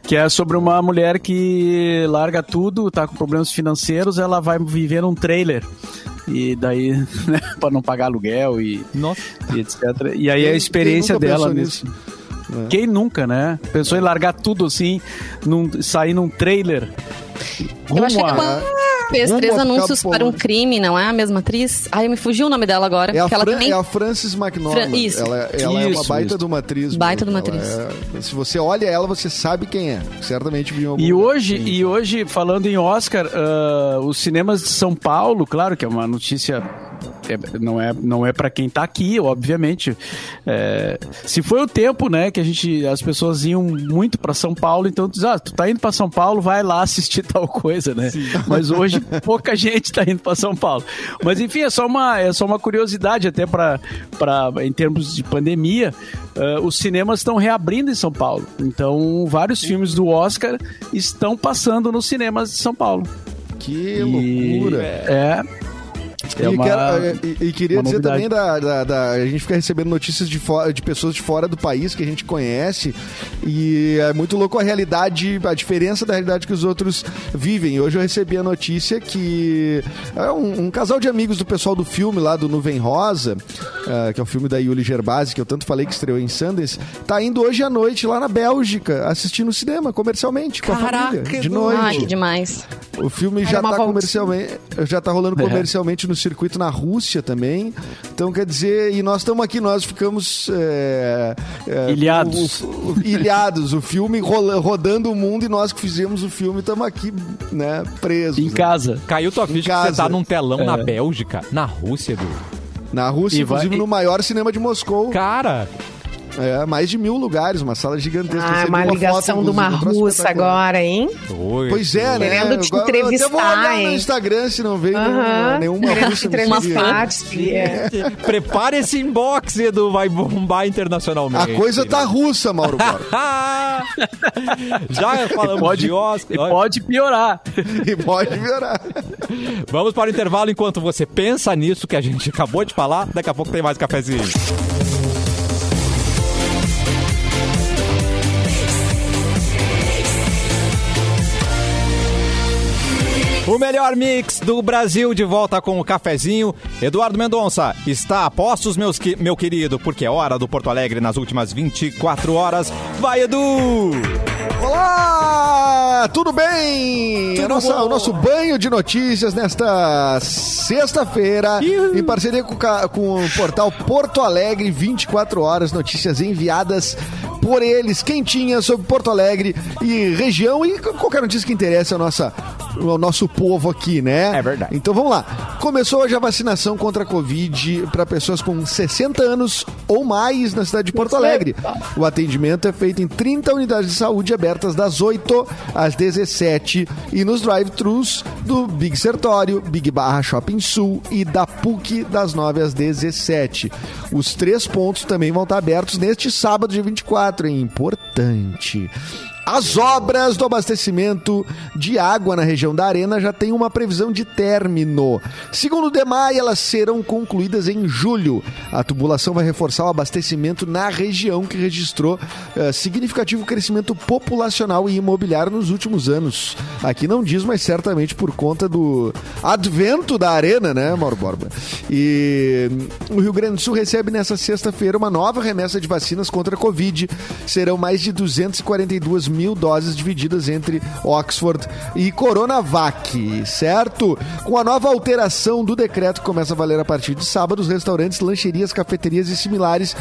B: Que é sobre uma mulher que larga tudo, tá com problemas financeiros, ela vai viver num trailer. E daí, né, pra não pagar aluguel e,
A: Nossa.
B: e etc. E aí a experiência dela
C: pensou
B: nisso.
C: Nisso?
B: Quem nunca, né? Pensou em largar tudo assim, num, sair num trailer.
E: Eu achei que
B: Rumo a-
E: ela fez
C: Rumo
E: três anúncios para um crime, não é a mesma atriz? Ai, me fugiu o nome dela agora.
C: É a,
E: porque ela
C: Fran-
E: também...
C: é a Frances McNorman.
E: Fran- isso.
C: Ela, ela é uma
B: Isso,
C: baita
B: isso.
C: de uma atriz.
E: Baita de uma atriz.
C: é- se você olha ela, você sabe quem é. Certamente viu algum
B: E hoje, e hoje, falando em Oscar, ah, os cinemas de São Paulo, claro que é uma notícia. É- não é, não é para quem tá aqui, obviamente. É, se foi o tempo, né, que a gente, as pessoas iam muito para São Paulo, então tu diz, ah, tu tá indo para São Paulo, vai lá assistir tal coisa, né? Mas hoje pouca gente tá indo para São Paulo. Mas enfim, é só uma, é só uma curiosidade até para, em termos de pandemia, ah, os cinemas estão reabrindo em São Paulo. Então, vários filmes do Oscar estão passando nos cinemas de São Paulo.
C: Que
B: E-
C: loucura.
B: É. É
C: e,
B: uma-
C: quero- e- e queria dizer
B: novidade.
C: também da, da- da- A gente fica recebendo notícias de, fora, de pessoas de fora do país que a gente conhece. E é muito louco a realidade, a diferença da realidade que os outros vivem. Hoje eu recebi a notícia que é um, um casal de amigos do pessoal do filme lá do Nuvem Rosa, ah, que é o filme da Yuli Gerbasi, que eu tanto falei que estreou em Sundance, tá indo hoje à noite lá na Bélgica assistir no cinema, comercialmente, com a
A: Caraca,
C: família. De noite.
E: Que demais.
C: O filme
D: Era
C: já tá comercialmente, já tá rolando
B: É.
C: comercialmente no circuito na Rússia também. Então quer dizer, e nós estamos aqui, nós ficamos é, é,
B: Ilhados.
C: o- o- ilhados. O filme rola- rodando o mundo e nós que fizemos o filme estamos aqui, né, presos.
B: Em
C: né?
B: casa.
A: Caiu tua ficha que você tá num telão na
B: É.
A: Bélgica, na Rússia, Edu.
C: Na Rússia,
B: E vai-
C: inclusive no maior cinema de Moscou.
A: Cara,
C: É, mais de mil lugares, uma sala gigantesca.
D: Ah, uma
C: foto,
D: ligação de uma
C: um
D: russa agora, hein?
A: oi.
C: Pois é, né?
D: Querendo te
C: Agora eu até vou
D: entrevistar,
C: olhar no
D: hein?
C: Instagram se não veio nenhuma,
D: Aham.
C: nenhuma
D: Querendo te
C: russa
D: entrevistar,
C: seguir.
D: te- é.
A: Prepara esse inbox, Edu, vai bombar internacionalmente.
C: A coisa tá russa, Mauro.
A: Ah! Já falamos
B: Pode,
A: de Oscar.
B: e pode piorar.
C: e pode virar.
A: Vamos para o intervalo enquanto você pensa nisso que a gente acabou de falar. Daqui a pouco tem mais cafezinho. O melhor mix do Brasil de volta com o cafezinho. Eduardo Mendonça está a postos, meus que- meu querido, porque é hora do Porto Alegre nas últimas 24 horas. Vai, Edu!
C: Olá, tudo bem?
A: Tudo
C: A nossa- o nosso banho de notícias nesta sexta-feira, em parceria com, com o portal Porto Alegre, 24 horas, notícias enviadas por eles, quentinhas sobre Porto Alegre e região e qualquer notícia que interesse ao, nossa, ao nosso povo aqui, né?
A: É verdade.
C: Então vamos lá. Começou hoje a vacinação contra a Covid para pessoas com 60 anos ou mais na cidade de Porto Alegre. O atendimento é feito em 30 unidades de saúde abertas das 8 às 17 e nos drive-thrus do Big Sertório, Big Barra Shopping Sul e da PUC das 9 às 17. Os três pontos também vão estar abertos neste sábado, dia 24, hein? Importante. As obras do abastecimento de água na região da Arena já têm uma previsão de término. Segundo o DEMAI, elas serão concluídas em julho. A tubulação vai reforçar o abastecimento na região que registrou eh, significativo crescimento populacional e imobiliário nos últimos anos. Aqui não diz, mas certamente por conta do advento da Arena, né, Mauro Borba? E hum, o Rio Grande do Sul recebe nessa sexta-feira uma nova remessa de vacinas contra a Covid. Serão mais de 242 mil doses divididas entre Oxford e Coronavac, certo? Com a nova alteração do decreto que começa a valer a partir de sábado, os restaurantes, lancherias, cafeterias e similares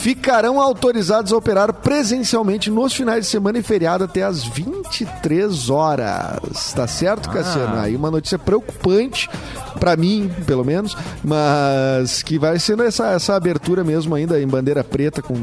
C: ficarão autorizados a operar presencialmente nos finais de semana e feriado até às 23 horas. Tá certo, Cassiano? Aí uma notícia preocupante para mim, pelo menos, mas que vai sendo essa, essa abertura mesmo ainda em bandeira preta com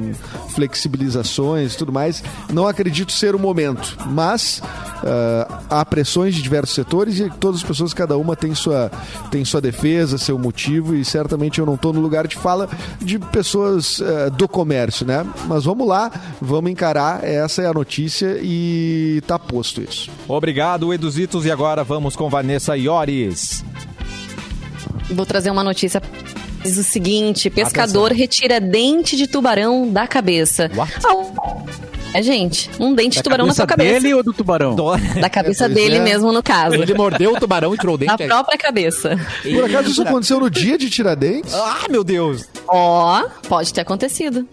C: flexibilizações e tudo mais. Não acredito ser o momento, mas ah, há pressões de diversos setores e todas as pessoas, cada uma tem sua, tem sua defesa, seu motivo e certamente eu não estou no lugar de fala de pessoas ah, do comércio, né? Mas vamos lá, vamos encarar, essa é a notícia e tá posto isso.
A: Obrigado, Eduzitos. E agora vamos com Vanessa Iores.
E: Vou trazer uma notícia. Diz o seguinte: pescador retira dente de tubarão da cabeça.
A: What?
E: É, gente, um dente
B: Da
E: de tubarão na sua cabeça.
B: dele ou do tubarão?
E: Da cabeça dele
C: é.
E: mesmo, no caso.
A: Ele mordeu o tubarão e tirou o
E: Na
A: dente. é
E: própria cabeça.
C: Por acaso isso aconteceu no dia de Tiradentes?
A: Ah, meu Deus.
E: Ó, pode ter acontecido.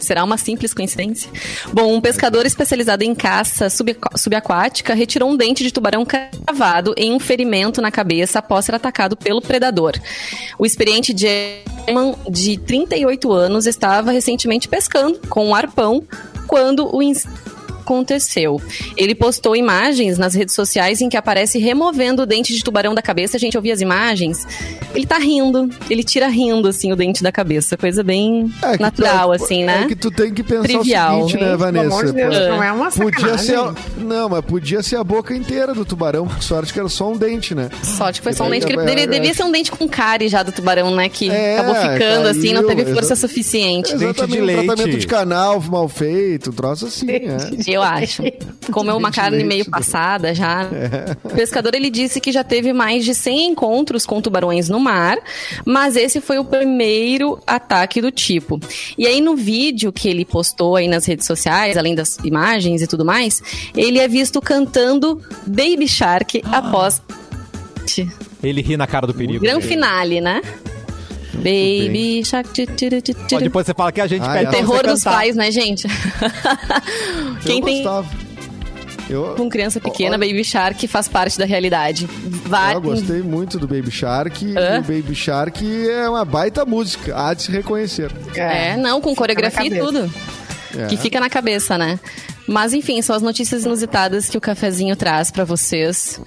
E: Será uma simples coincidência? Bom, um pescador especializado em caça subaquá- subaquática retirou um dente de tubarão cravado em um ferimento na cabeça após ser atacado pelo predador. O experiente German, de 38 anos, estava recentemente pescando com um arpão quando o aconteceu. Ele postou imagens nas redes sociais em que aparece removendo o dente de tubarão da cabeça. A gente ouvia as imagens. Ele tá rindo. Ele tira rindo, assim, o dente da cabeça. Coisa bem
C: É que tu-
E: natural, assim, né?
C: É que tu tem que pensar
E: Trivial.
C: o seguinte, né, Vanessa?
D: Pelo amor de Deus,
E: É.
D: não é uma
C: Podia ser. a- Não, mas podia ser a boca inteira do tubarão. Sorte que era só um dente, né?
E: Sorte que foi só um
C: É,
E: dente. que ele
C: é,
E: devia,
C: é, é.
E: ser um dente com cárie já do tubarão, né? Que
C: É,
E: acabou ficando assim, não
C: caiu,
E: teve força
C: exa-
E: suficiente.
A: Dente
C: Exatamente,
A: de
C: um
A: leite.
C: tratamento de canal mal feito, um troço assim, é.
E: Eu acho. Comeu uma
C: Dente
E: carne meio passada já. O pescador ele disse que já teve mais de 100 encontros com tubarões no mar, mas esse foi o primeiro ataque do tipo. E aí no vídeo que ele postou aí nas redes sociais, além das imagens e tudo mais, ele é visto cantando Baby Shark após
A: Ele ri na cara do perigo.
E: grande finale, né? Baby Shark.
A: Ó, depois você fala que a gente
C: Ah,
A: pede
C: é.
E: Terror dos
A: cantar.
E: pais, né, gente? Quem tem.
C: Eu,
E: com criança pequena,
C: Olha-
E: Baby Shark faz parte da realidade. Vai,
C: eu gostei muito do Baby Shark.
E: Hã?
C: E o Baby Shark é uma baita música. Há de se reconhecer.
E: É, não, com coreografia e tudo.
C: É.
E: Que fica na cabeça, né? Mas enfim, são as notícias inusitadas que o cafezinho traz pra vocês.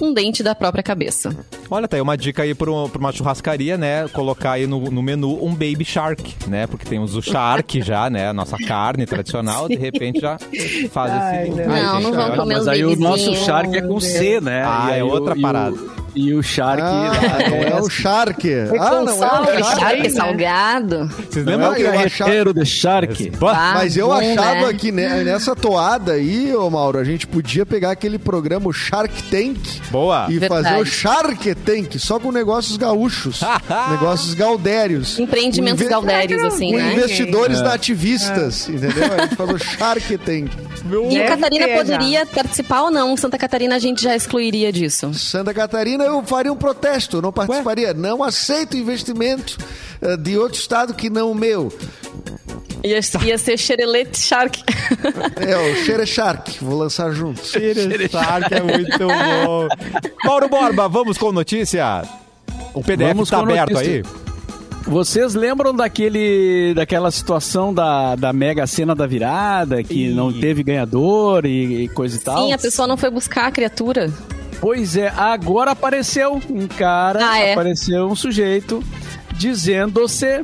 E: Um dente da própria cabeça.
A: Olha, tá aí uma dica aí pra, um- pra uma churrascaria, né? Colocar aí no, no menu um baby shark, né? Porque temos o shark já, né? A nossa carne tradicional, de repente já faz
D: Ai,
A: esse...
D: não.
A: Ai,
E: Não,
A: gente,
E: não vão comer
B: Mas aí o nosso. Shark é com C, né?
A: Ah,
B: aí
A: é outra
B: o-
A: parada.
B: E o Shark.
C: Ah,
B: é
C: não é o. Shark. Ah, não
D: sal,
C: é o
E: Shark,
C: Shark.
E: é salgado.
A: Vocês lembram
B: é o
C: eu
B: carreteiro de Shark.
E: Ah,
C: Mas eu
E: bom,
C: achava
E: né?
C: que ne- nessa toada aí, ô Mauro, a gente podia pegar aquele programa o Shark Tank
A: Boa.
C: e
E: Verdade.
C: fazer o Shark Tank, só com negócios gaúchos, negócios gaudérios.
E: Empreendimentos
C: inve-
E: gaudérios, assim,
C: Com
E: né?
C: investidores nativistas, entendeu? A gente faz o Shark Tank.
E: E
D: Deve
E: o Catarina
D: ter
E: poderia participar ou não? Santa Catarina a gente já excluiria disso.
C: Santa Catarina, eu faria um protesto, não participaria. Não aceito investimento eh, de outro estado que não o meu.
E: Ia, ia ser Xerelete Shark.
C: É o Xere Shark, vou lançar junto.
A: Shark é muito bom. Mauro Borba, vamos com notícia? O PDF
B: Vamos
A: tá
B: com
A: aberto
B: notícia.
A: aí?
B: Vocês lembram daquele, daquela situação da, da Mega Sena da virada, que
A: Ih.
B: não teve ganhador e, e coisa e tal?
E: Sim, a pessoa não foi buscar a criatura.
B: Pois é, agora apareceu um cara,
E: Ah, é?
B: apareceu um sujeito dizendo ser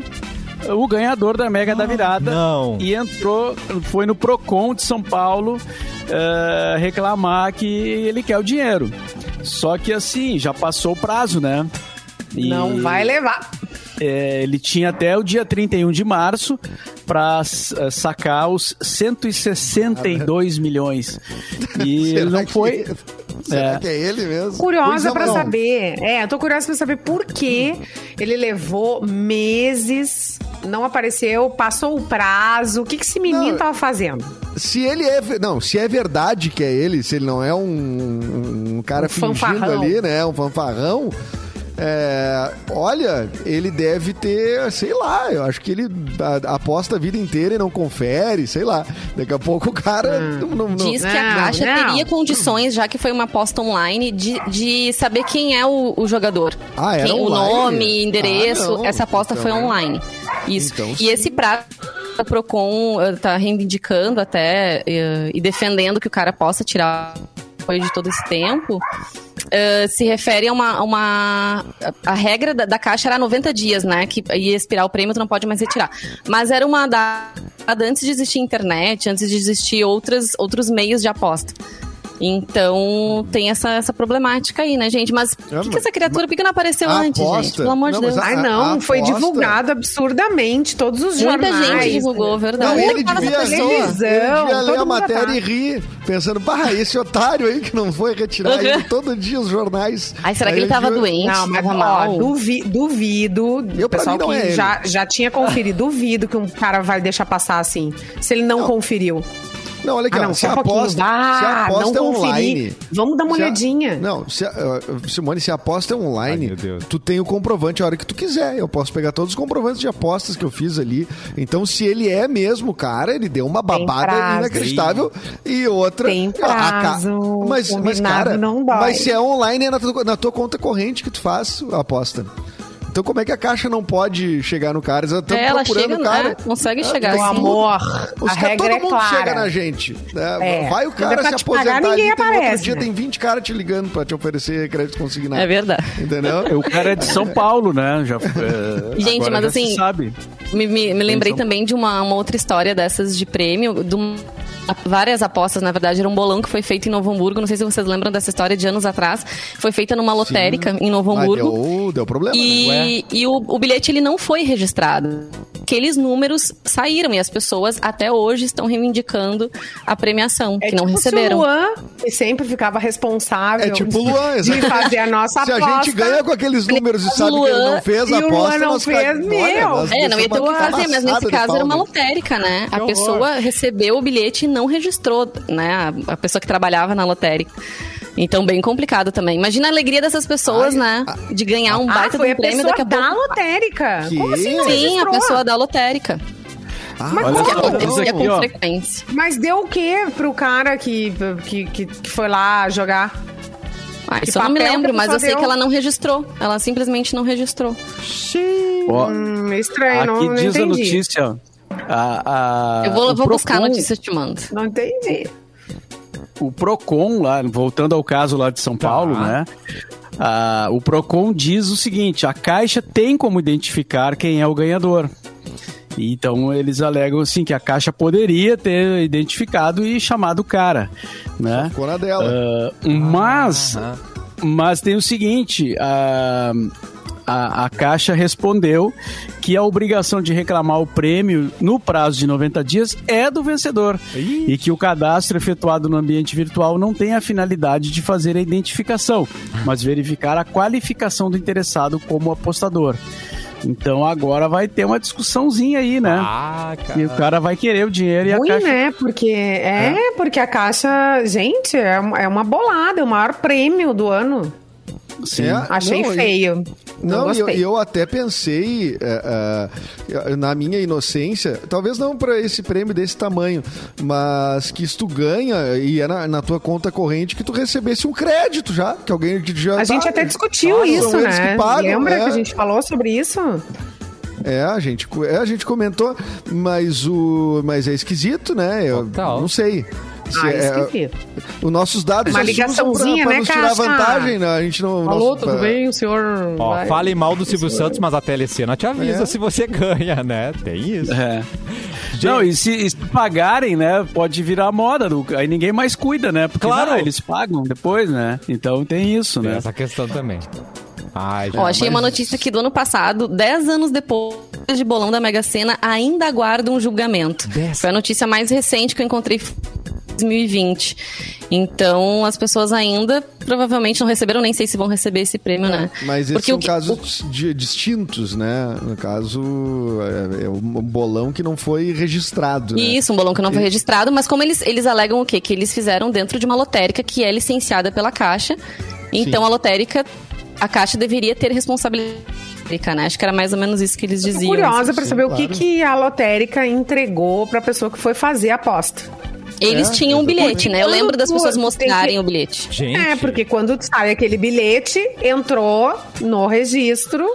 B: o ganhador da Mega da Virada.
A: não.
B: E entrou, foi no Procon de São Paulo eh, reclamar que ele quer o dinheiro. Só que assim, já passou o prazo, né? E,
D: Não vai levar.
B: é, ele tinha até o dia 31 de março para sacar os 162 milhões. E ele não foi.
C: Será
B: É.
C: que é ele mesmo?
D: Curiosa pra
C: não.
D: saber. É, eu tô curiosa pra saber por que ele levou meses, não apareceu, passou o prazo. O que, que esse menino
C: Não,
D: tava fazendo?
C: Se ele é. Não, se é verdade que é ele, se ele não é um, um cara
D: Um
C: fingindo
D: fanfarrão.
C: ali, né? Um fanfarrão. É, olha, ele deve ter, sei lá, eu acho que ele aposta a vida inteira e não confere, sei lá. Daqui a pouco o cara não, não- não-
E: Diz que a
D: Não,
E: Caixa
D: não.
E: teria condições, já que foi uma aposta online, de, de saber quem é o, o jogador.
C: Ah, era
E: Quem- o nome, endereço.
C: Ah, não.
E: essa aposta
C: Então-
E: foi online. Isso.
C: Então,
E: e esse prazo, a Procon eh, tá reivindicando até eh, e defendendo que o cara possa tirar depois de todo esse tempo. eh, se refere a uma. a uma a regra da, da caixa era 90 dias, né? Que ia expirar o prêmio, tu não pode mais retirar. Mas era uma data antes de existir internet, antes de existir outras, outros meios de aposta. Então tem essa, essa problemática aí, né, gente? Mas
C: É,
E: o que, que essa criatura, por que que não apareceu
C: a
E: antes,
C: aposta-
E: gente? Pelo amor
C: Não,
E: de Deus.
C: a-
D: Ai, não, foi
C: aposta-
D: divulgado absurdamente, todos os
E: Muita
D: jornais.
E: gente divulgou, verdade.
C: Não, ele devia, ele devia ler a matéria
D: tá.
C: e rir, pensando, bah, esse otário aí que não foi retirar
E: Uhum.
C: ele todo dia os jornais.
E: Ai, será que
C: Aí
E: ele tava
C: viu-
E: doente?
D: Não, mas ó,
E: mal?
D: duvi- duvido.
C: Eu,
D: pessoal
C: mim, não
D: que
C: é ele.
D: já, já tinha conferido, duvido que um cara vai deixar passar assim. Se ele não, conferiu.
C: Não, olha aqui,
D: Ah,
C: ó,
D: não,
C: se a
D: um
C: aposta, se a
D: Ah,
C: aposta
D: não
C: é online...
D: Vamos dar uma
C: se a-
D: olhadinha.
C: não, se a- uh, Simone, se a aposta é online,
A: Ai,
C: tu tem o comprovante a hora que tu quiser. Eu posso pegar todos os comprovantes de apostas que eu fiz ali. Então, se ele é mesmo, cara, ele deu uma babada
D: prazo.
C: inacreditável. E outra...
D: Tem
C: a- a ca-
D: prazo,
C: mas, mas, cara,
D: não dói.
C: mas se é online, é na tua, na tua conta corrente que tu faz a aposta. Então, como é que a Caixa não pode chegar no cara? Eles estão
E: É, ela
C: procurando
E: chega,
C: o cara.
E: né? Consegue chegar
D: Meu
E: assim.
D: amor,
C: Os
D: a
C: todo
D: é
C: mundo
D: clara.
C: chega na gente. né?
D: É.
C: Vai o
D: é
C: cara se
D: te pagar,
C: aposentar
D: ninguém
C: ali, tem outro
D: aparece,
C: dia
D: né?
C: tem 20 caras te ligando pra te oferecer crédito consignado.
E: É verdade.
C: Entendeu?
B: O cara é de São Paulo, né? Já, é,
E: Gente, mas assim,
B: sabe.
E: Me, me- me lembrei
B: Atenção.
E: também de uma, uma outra história dessas de prêmio, de um- várias apostas, na verdade, era um bolão que foi feito em Novo Hamburgo. Não sei se vocês lembram dessa história de anos atrás. Foi feita numa lotérica em Novo Hamburgo.
C: deu, deu problema, né?
E: E, e o, o bilhete ele não foi registrado. Aqueles números saíram e as pessoas até hoje estão reivindicando a premiação,
D: É
E: que não
D: tipo
E: receberam.
D: Se o Luan, que sempre ficava responsável
C: É tipo o Luan,
D: de fazer a nossa
C: Se a
D: aposta.
C: gente ganha com aqueles números e sabe
E: o
C: que ele
E: Luan-
C: não fez a
D: e o
C: aposta,
D: Luan não
C: nós
D: fez,
C: fica-
D: meu.
C: olha,
E: É, não ia ter o que fazer, mas nesse caso era uma
C: né?
E: lotérica, né? A
A: horror.
E: pessoa recebeu o bilhete e não registrou, né? A, a pessoa que trabalhava na lotérica. Então, bem complicado também. Imagina a alegria dessas pessoas,
C: Ai,
E: né? De ganhar um
D: Ah,
E: baita de
D: foi
E: um
D: a
E: prêmio daqui a
D: da
E: pouco.
D: lotérica.
C: Que?
D: Como assim não
E: Sim, a pessoa da lotérica.
C: Ah,
D: Mas
B: Olha
D: como
E: Que
B: só,
D: não?
B: diz aqui,
E: com
B: ó.
E: frequência.
D: Mas deu o quê pro cara que, que, que, que foi lá jogar?
E: Ah, isso eu não me lembro,
D: a
E: mas eu
D: pessoa
E: sei
D: deu?
E: que ela não registrou. Ela simplesmente não registrou.
B: Ó,
D: Hum, estranho, não,
B: aqui
D: não
B: diz a
D: entendi.
B: notícia. A, a,
E: eu vou, vou buscar a notícia e te mando.
D: Não entendi.
B: o Procon lá, voltando ao caso lá de São Paulo, né? Ah, o Procon diz o seguinte: a Caixa tem como identificar quem é o ganhador. Então eles alegam assim que a Caixa poderia ter identificado e chamado o cara, né?
C: Ficou na dela.
B: Ah, mas, mas tem o seguinte, a, a, a Caixa respondeu que a obrigação de reclamar o prêmio no prazo de 90 dias é do vencedor e que o cadastro efetuado no ambiente virtual não tem a finalidade de fazer a identificação, mas verificar a qualificação do interessado como apostador. Então agora vai ter uma discussãozinha aí, né?
A: Ah,
B: E o cara vai querer o dinheiro e a Caixa
D: né? Porque é, porque a caixa, gente, é, uma- é uma bolada, é o maior prêmio do ano.
B: Sim.
C: É,
D: Achei
C: não,
D: feio. Não,
C: Não, e eu, eu até pensei, é, na minha inocência, talvez não para esse prêmio desse tamanho, mas que tu ganha e é na, na tua conta corrente que tu recebesse um crédito já, que alguém já
D: A gente
C: tá-
D: até discutiu
C: São
D: isso, né?
C: que pagam,
D: Lembra
C: é.
D: que a gente falou sobre isso?
C: É, a gente, é, a gente comentou, mas o, mas é esquisito, né? Eu
A: Total.
C: não sei. Se
D: Ah,
C: é-
D: esquisito.
C: os nossos dados
D: Uma ligaçãozinha,
C: pra, pra
D: né,
C: nos tirar
D: Caixa?
C: vantagem, né? A gente não.
D: Alô,
C: nosso-
D: tudo bem? O senhor.
A: Ó,
D: vai-
A: fale mal do Silvio Santos, mas a telecena te avisa
C: É.
A: se você ganha, né? Tem isso.
B: É. Não, e se, e se pagarem, né? Pode virar moda. aí ninguém mais cuida, né? Porque
A: Claro.
B: não, eles pagam depois, né? Então tem isso,
A: Tem
B: né?
A: essa questão também. Ai,
E: Ó, achei
A: mas-
E: uma notícia aqui do ano passado, 10 anos depois de bolão da Mega Sena, ainda aguarda um julgamento.
A: Dez.
E: Foi a notícia mais recente que eu encontrei 2020. Então, as pessoas ainda provavelmente não receberam, nem sei se vão receber esse prêmio, né?
C: Mas esses
E: Porque
C: são
E: o que-
C: casos di- distintos, né? No caso, é, é um bolão que não foi registrado. né?
E: Isso, um bolão que não foi registrado, mas como eles, eles alegam o quê? Que eles fizeram dentro de uma lotérica que é licenciada pela Caixa. Então
C: Sim.
E: a lotérica, a Caixa deveria ter responsabilidade. Né? Acho que era mais ou menos isso que eles
D: Tô
E: diziam.
D: curiosa pra
C: sim,
D: saber o
C: claro.
D: que, que a lotérica entregou pra pessoa que foi fazer a aposta.
E: Eles
C: É,
E: tinham um bilhete, né? Eu lembro das pessoas mostrarem
D: que-
E: o bilhete.
A: Gente,
D: É, porque quando sai aquele bilhete, entrou no registro.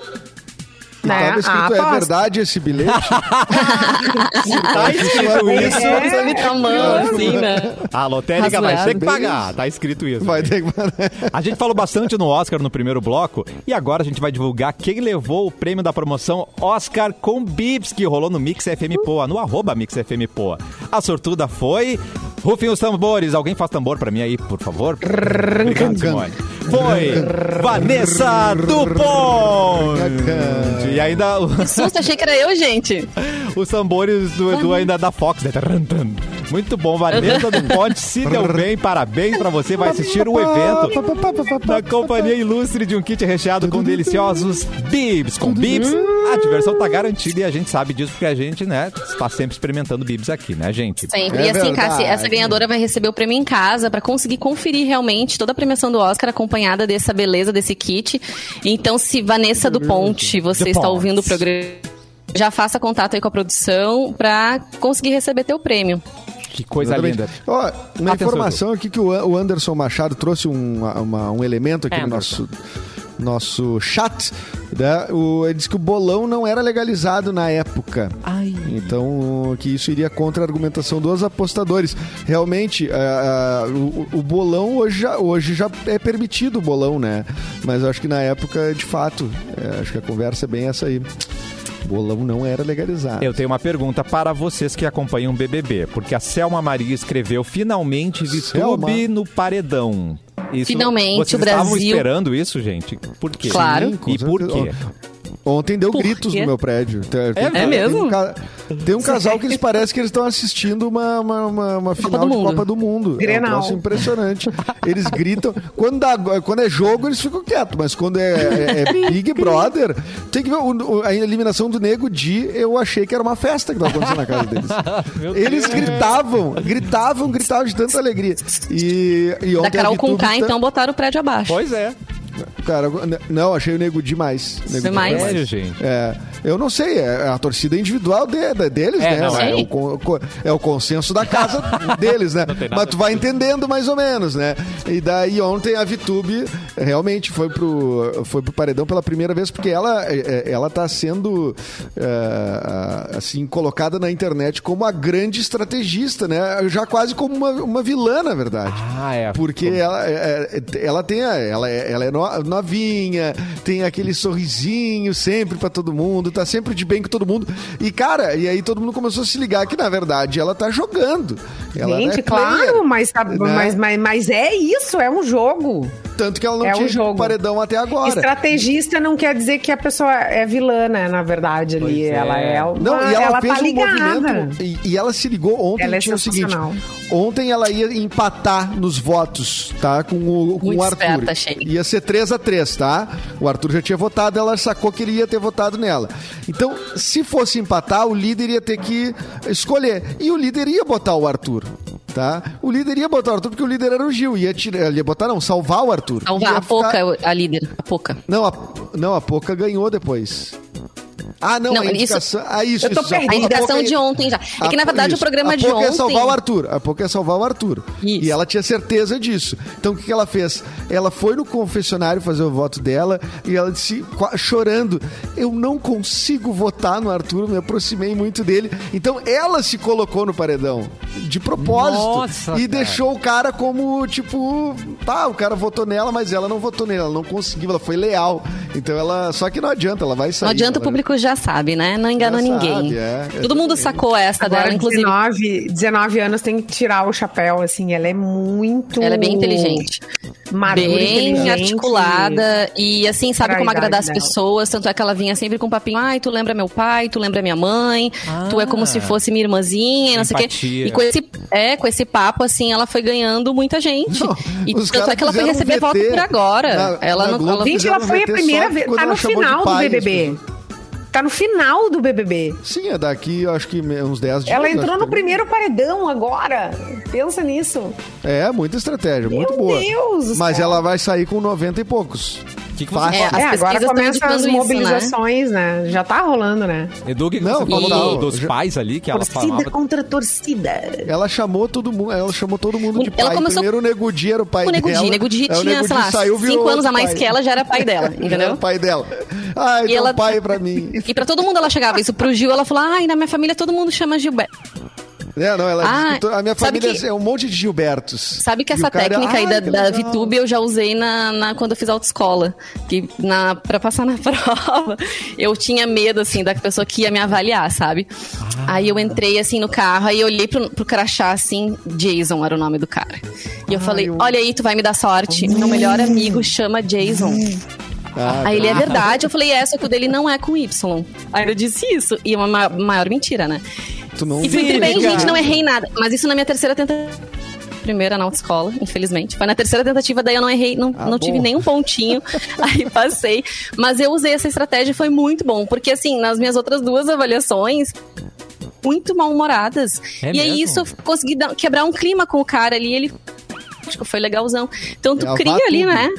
D: Né,
C: Tava
D: a
C: escrito, é
D: aposta.
C: verdade esse bilhete?
A: tá escrito isso.
D: É.
E: Ele tá mão, assim, né?
A: A lotérica vai
E: Razoável.
A: ter que pagar. Tá escrito isso.
C: Vai ter que...
A: A gente falou bastante no Oscar no primeiro bloco e agora a gente vai divulgar quem levou o prêmio da promoção Oscar com Bips, que rolou no Mix FM Poa, no arroba Mix FM Poa. A sortuda foi Rufem os tambores. Alguém faz tambor pra mim aí, por favor? Obrigado, Simone. Foi Vanessa Dupont. E ainda
E: Que susto, achei que era eu, gente.
A: os tambores do Edu ainda da Fox. né? Muito bom, Vanessa Dupont. Se deu bem, parabéns pra você. Vai assistir o evento na companhia ilustre de um kit recheado com deliciosos bibs. Com bibs, a diversão tá garantida e a gente sabe disso porque a gente, né, está sempre experimentando bibs aqui, né, gente?
E: Sempre.
C: É
E: e assim. Cassi, essa ganhadora vai receber o prêmio em casa pra conseguir conferir realmente toda a premiação do Oscar acompanhada dessa beleza desse kit. Então, se Vanessa do Ponte, você está
A: Ponte.
E: ouvindo o programa, já faça contato aí com a produção pra conseguir receber teu prêmio.
A: Que coisa
C: Exatamente.
A: linda.
C: Ó, uma
A: Atenção,
C: informação aqui que o An- o Anderson Machado trouxe um, uma- um elemento aqui no nosso, nosso chat. Né? O, ele disse que o bolão não era legalizado na época. Então, que isso iria contra a argumentação dos apostadores. Realmente, ah, ah, o, o bolão hoje já, hoje já é permitido o bolão, né? Mas eu acho que na época, de fato, é, acho que a conversa é bem essa aí. Bolão não era legalizado.
A: Eu tenho uma pergunta para vocês que acompanham o BBB, porque a Selma Maria escreveu finalmente
C: Selma.
A: Vitube no paredão. Isso,
E: Finalmente,
A: vocês
E: o
A: estavam
E: Brasil-
A: esperando isso, gente? Por quê?
E: Claro.
C: Sim,
A: E por quê?
C: Ontem deu
E: Por
C: gritos
E: quê?
C: no meu prédio. Tem, tem-
A: É
C: tem
E: mesmo?
C: um ca- Tem um casal que eles parecem que eles estão assistindo uma, uma, uma- uma final
E: do
C: de
E: Mundo.
C: Copa do Mundo. É
D: Grenal.
C: um troço impressionante. Eles gritam. Quando, dá- quando é jogo, eles ficam quietos. Mas quando é, é- é Big Brother, tem que ver o- o- a eliminação do Nego Di. Eu achei que era uma festa que estava acontecendo na casa deles.
A: Meu
C: Eles gritavam, gritavam, gritavam de tanta alegria. E, e
E: Da
C: ontem a
E: Carol com K, então botaram o prédio abaixo.
A: Pois é.
C: Cara, não, achei o Nego demais. Nego
E: Foi
C: Di
E: mais?
A: Sério, gente.
C: É, eu não sei, é a torcida individual de- de- deles,
A: É,
C: né?
A: não,
E: é.
C: o, con- co- é o consenso da casa deles, né? Mas tu vai entendendo mais ou menos, né? E daí ontem a Vitube realmente foi pro, foi pro paredão pela primeira vez, porque ela, é, é, ela tá sendo é, assim, colocada na internet como a grande estrategista, né? Já quase como uma, uma vilã, na verdade.
A: Ah, é.
C: Porque ela, é, é, ela tem a- ela, é, ela é no- novinha, tem aquele sorrisinho sempre pra todo mundo, tá sempre de bem com todo mundo. E, cara, e aí todo mundo começou a se ligar que, na verdade, ela tá jogando. Ela
D: Gente,
C: é player,
D: claro, mas, tá-
C: né?
D: mas, mas, mas é isso, é um jogo.
C: Tanto que ela não
D: é um
C: tinha pro
D: jogo.
C: paredão até agora.
D: Estrategista não quer dizer que a pessoa é vilã, né? Na verdade, ali.
A: É.
D: Ela é uma,
C: Não, e ela, fez
D: tá
C: um
D: ligada.
C: movimento. E, e ela se ligou ontem
D: Ela é
C: tinha o seguinte: ontem ela ia empatar nos votos, tá? Com o, com
E: Muito
C: o Arthur.
E: esperta.
C: Ia ser 3 a 3 tá? O Arthur já tinha votado, ela sacou que ele ia ter votado nela. Então, se fosse empatar, o líder ia ter que escolher. E o líder ia botar o Arthur. Tá? O líder ia botar o Arthur porque o líder era o Gil. Ia, tirar, ia botar, não, salvar o Arthur.
E: Salvar a
C: ficar-
E: Poca, a líder. A Poca.
C: Não, a, não, a Poca ganhou depois. Ah, não,
E: Não,
C: a
E: isso-
C: indicação. Ah, isso,
D: Eu tô
C: isso.
E: A indicação de ontem já. É que, na
C: a-
E: verdade,
C: isso.
E: o programa
C: a
E: de
C: Poca
E: ontem...
C: é salvar o Arthur. A Poca é salvar o Arthur.
E: Isso.
C: E ela tinha certeza disso. Então o que que ela fez? Ela foi no confessionário fazer o voto dela e ela disse, chorando: Eu não consigo votar no Arthur, me aproximei muito dele. Então ela se colocou no paredão, de propósito.
A: Nossa,
C: e
A: cara.
C: deixou o cara como, tipo, tá, o cara votou nela, mas ela não votou nele, ela não conseguiu, ela foi leal. Então ela. Só que não adianta, ela vai sair.
E: Não adianta, o público já sabe, né? Não engana
C: Já
E: ninguém.
C: sabe, é,
E: Todo mundo sacou essa
D: Agora,
E: dela, inclusive.
D: 19, 19 anos tem que tirar o chapéu, assim. Ela é muito.
E: Ela é bem inteligente.
D: Madura,
E: bem
D: inteligente.
E: articulada e assim, sabe
D: Pra
E: como agradar as
D: dela.
E: pessoas. Tanto é que ela vinha sempre com um papinho, ai, tu lembra meu pai, tu lembra minha mãe, tu é como se fosse minha irmãzinha, e não sei o quê. E com esse, é, com esse papo, assim, ela foi ganhando muita gente.
C: Não,
E: e tanto é que ela foi
C: fizeram um
E: receber voto por agora.
C: na-
E: ela
C: na
E: não.
C: Globo.
E: ela-
D: Gente, ela foi a primeira vez. Tá no final do BBB. Tá no final do BBB.
C: Sim, é daqui, eu acho que uns 10 dias.
D: Ela entrou no primeiro paredão agora. Pensa nisso.
C: É, muita estratégia, muito
D: Meu
C: boa.
D: Deus do
C: Mas
D: céu.
C: ela vai sair com 90 e poucos.
A: Que que você
E: É? As
D: é, agora começam as
E: indicando isso, né?
D: mobilizações, né? Já tá rolando, né?
A: Edu, o que, que
C: Não,
A: você falou dos
C: Já-
A: pais ali, que ela
D: torcida
A: falava?
D: contra torcida.
C: Ela chamou todo mundo, ela chamou todo mundo de
E: Ela
C: pai.
E: começou-
C: Primeiro o Nego Di era o pai
E: O
C: dela.
E: Di, Nego Di
C: Aí o
E: tinha,
C: Nego
E: sei lá,
C: saiu,
E: cinco anos a mais
C: pai.
E: que ela, já era pai dela,
C: Era o
E: entendeu?
C: pai dela. Ai,
E: E
C: tem
E: ela-
C: pai pra mim.
E: E pra todo mundo ela chegava isso pro Gil, ela falou: ai, na minha família todo mundo chama Gilberto.
C: É, não, ela
E: Ah,
C: a minha família
E: que-
C: é um monte de Gilbertos.
E: Sabe que essa
C: cara,
E: técnica aí
C: "Ai,
E: da, da
C: legal."
E: VTube eu já usei na, na- quando eu fiz autoescola. Que na, pra passar na prova, eu tinha medo, assim, da pessoa que ia me avaliar, sabe? Aí eu entrei, assim, no carro, aí eu olhei pro, pro crachá, assim, Jason era o nome do cara. E eu falei, olha aí, tu vai me dar sorte. Meu melhor amigo chama Jason.
C: Ah,
E: Aí ele é verdade. Eu falei, é, só que o dele não é com Y. Aí eu disse isso. E é uma ma- maior mentira, né?
C: Tu não
E: E fui bem,
A: cara.
E: gente, não errei nada. Mas isso na minha terceira tentativa. Primeira na autoescola, infelizmente. Foi na terceira tentativa, daí eu não errei, não,
C: Ah,
E: não tive nenhum pontinho. aí passei. Mas eu usei essa estratégia e foi muito bom. Porque, assim, nas minhas outras duas avaliações, muito mal-humoradas.
A: É
E: e aí
A: mesmo?
E: isso eu consegui dar- quebrar um clima com o cara ali. Ele. Acho que foi legalzão. Então tu
C: É,
E: cria ali, né?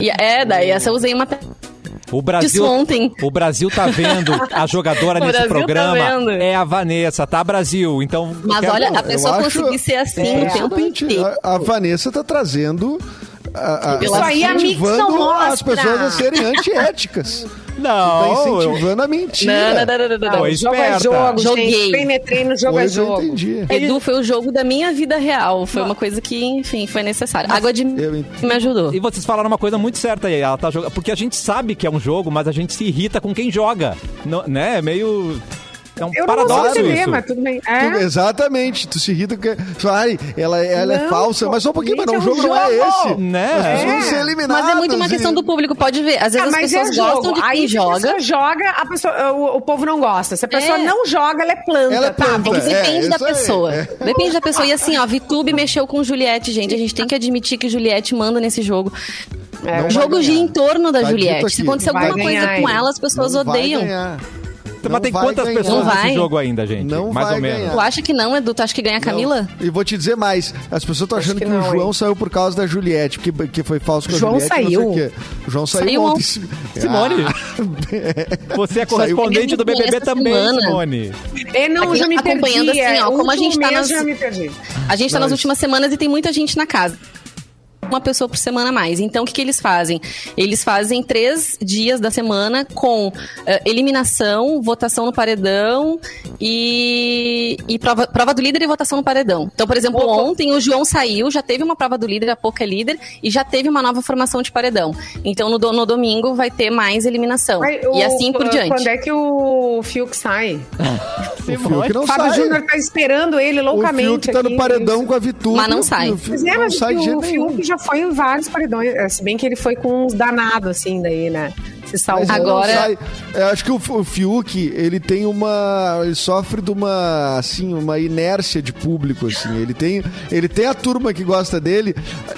E: E, é, daí essa eu usei uma.
A: O Brasil,
E: Disso ontem.
A: o Brasil tá vendo a jogadora nesse
E: tá
A: programa
E: vendo.
A: é a Vanessa, tá Brasil? Então,
E: Mas
A: quero-
E: olha, a pessoa conseguir ser assim o tempo inteiro.
C: A, a Vanessa tá trazendo. A, a,
E: Isso aí
D: a Mix não mostra.
C: as pessoas a serem antiéticas. Tá
A: não, eu-
C: incentivando a mentira.
E: Não, não, não, não, não, não.
D: Jogo é jogo,
E: Joguei.
D: gente. Penetrei no jogo é
C: Pois eu
D: jogo.
C: entendi.
E: Edu foi o jogo da minha vida real. Foi uma coisa que, enfim, foi necessária. Água de
C: eu
E: me ajudou.
A: E vocês falaram uma coisa muito certa aí, ela tá jogando, porque a gente sabe que é um jogo, mas a gente se irrita com quem joga, Não- né? É meio é um
D: Eu
A: paradoxo
D: entender,
A: isso.
D: mas tudo bem.
C: Tu-
D: É.
C: exatamente, tu se irrita porque. Ai, ela, ela é
D: Não,
C: falsa, mas só um pouquinho, mas não, o
D: gente, é
C: jogo
D: um
C: não é esse.
A: Né?
C: As pessoas
A: É.
C: vão ser eliminadas.
E: Mas é muito uma
C: e-
E: questão do público, pode ver. Às vezes
D: Ah,
E: as
D: mas é
E: pessoas gostam de quem
D: Aí, se a
E: joga.
D: pessoa joga, a pessoa, o, o povo não gosta. Se a pessoa
E: É.
D: não joga, ela é planta.
C: Ela é
D: Tá,
C: planta.
E: É que depende
C: É,
E: da pessoa.
C: É.
E: Depende da pessoa. E assim, ó, VTube mexeu com Juliette, gente. A gente tem que admitir que Juliette manda nesse jogo.
D: É,
E: o jogo gira em torno da
C: Tá
E: Juliette. Se acontecer
D: Vai
E: alguma coisa com ela, as pessoas
C: Não
E: odeiam.
C: Ganhar.
A: Mas
C: Não
A: tem quantas
C: ganhar.
A: pessoas
E: Não
A: nesse
E: vai.
A: jogo ainda, gente?
C: Não
A: Mais
C: vai
A: ou menos.
C: ganhar.
E: Tu acha que não, Edu? Tu acha que ganha a Camila?
C: Não. E vou te dizer mais, as pessoas estão achando
D: que
C: que,
D: não,
C: o João
D: hein?
C: saiu por causa da Juliette, que, que foi falso com a
D: João
C: Juliette. não sei
D: saiu?
C: o João saiu,
E: Saiu
C: ontem.
A: Simone,
C: Ah,
A: você é
C: Saiu.
A: correspondente do BBB também,
E: semana.
A: Simone.
D: É, não,
E: Aqui
D: já me
E: acompanhando
D: perdi.
E: assim,
D: é,
E: ó,
D: o
E: como a gente tá nas-
D: já me perdi.
E: A gente tá nas
C: Mas-
E: últimas semanas e tem muita gente na casa. Uma pessoa por semana a mais. Então, o que, que eles fazem? Eles fazem três dias da semana com eh, eliminação, votação no paredão e, e prova, prova do líder e votação no paredão. Então, por exemplo,
D: Opa.
E: ontem o João saiu, já teve uma prova do líder, a pouco é líder, e já teve uma nova formação de paredão. Então, no, no domingo vai ter mais eliminação.
D: Mas
E: e
D: o-
E: assim por diante.
D: Quando é que o Fiuk sai?
C: o Fiuk não
D: O Fábio
C: sai.
D: Júnior tá esperando ele
C: O
D: loucamente.
C: Fiuk tá no
D: aqui.
C: paredão com a Vitube.
E: Mas não sai.
C: O Fiuk
D: Pois é,
C: não
D: mas
C: sai de
D: o. Fiuk já foi em vários paredões. é, Se bem que ele foi com uns danados, assim, daí, né? Se salvou.
E: Agora-
C: sai. Eu acho que o, o Fiuk, ele tem uma. Ele sofre de uma, assim, uma inércia de público, assim. Ele tem, ele tem a turma que gosta dele.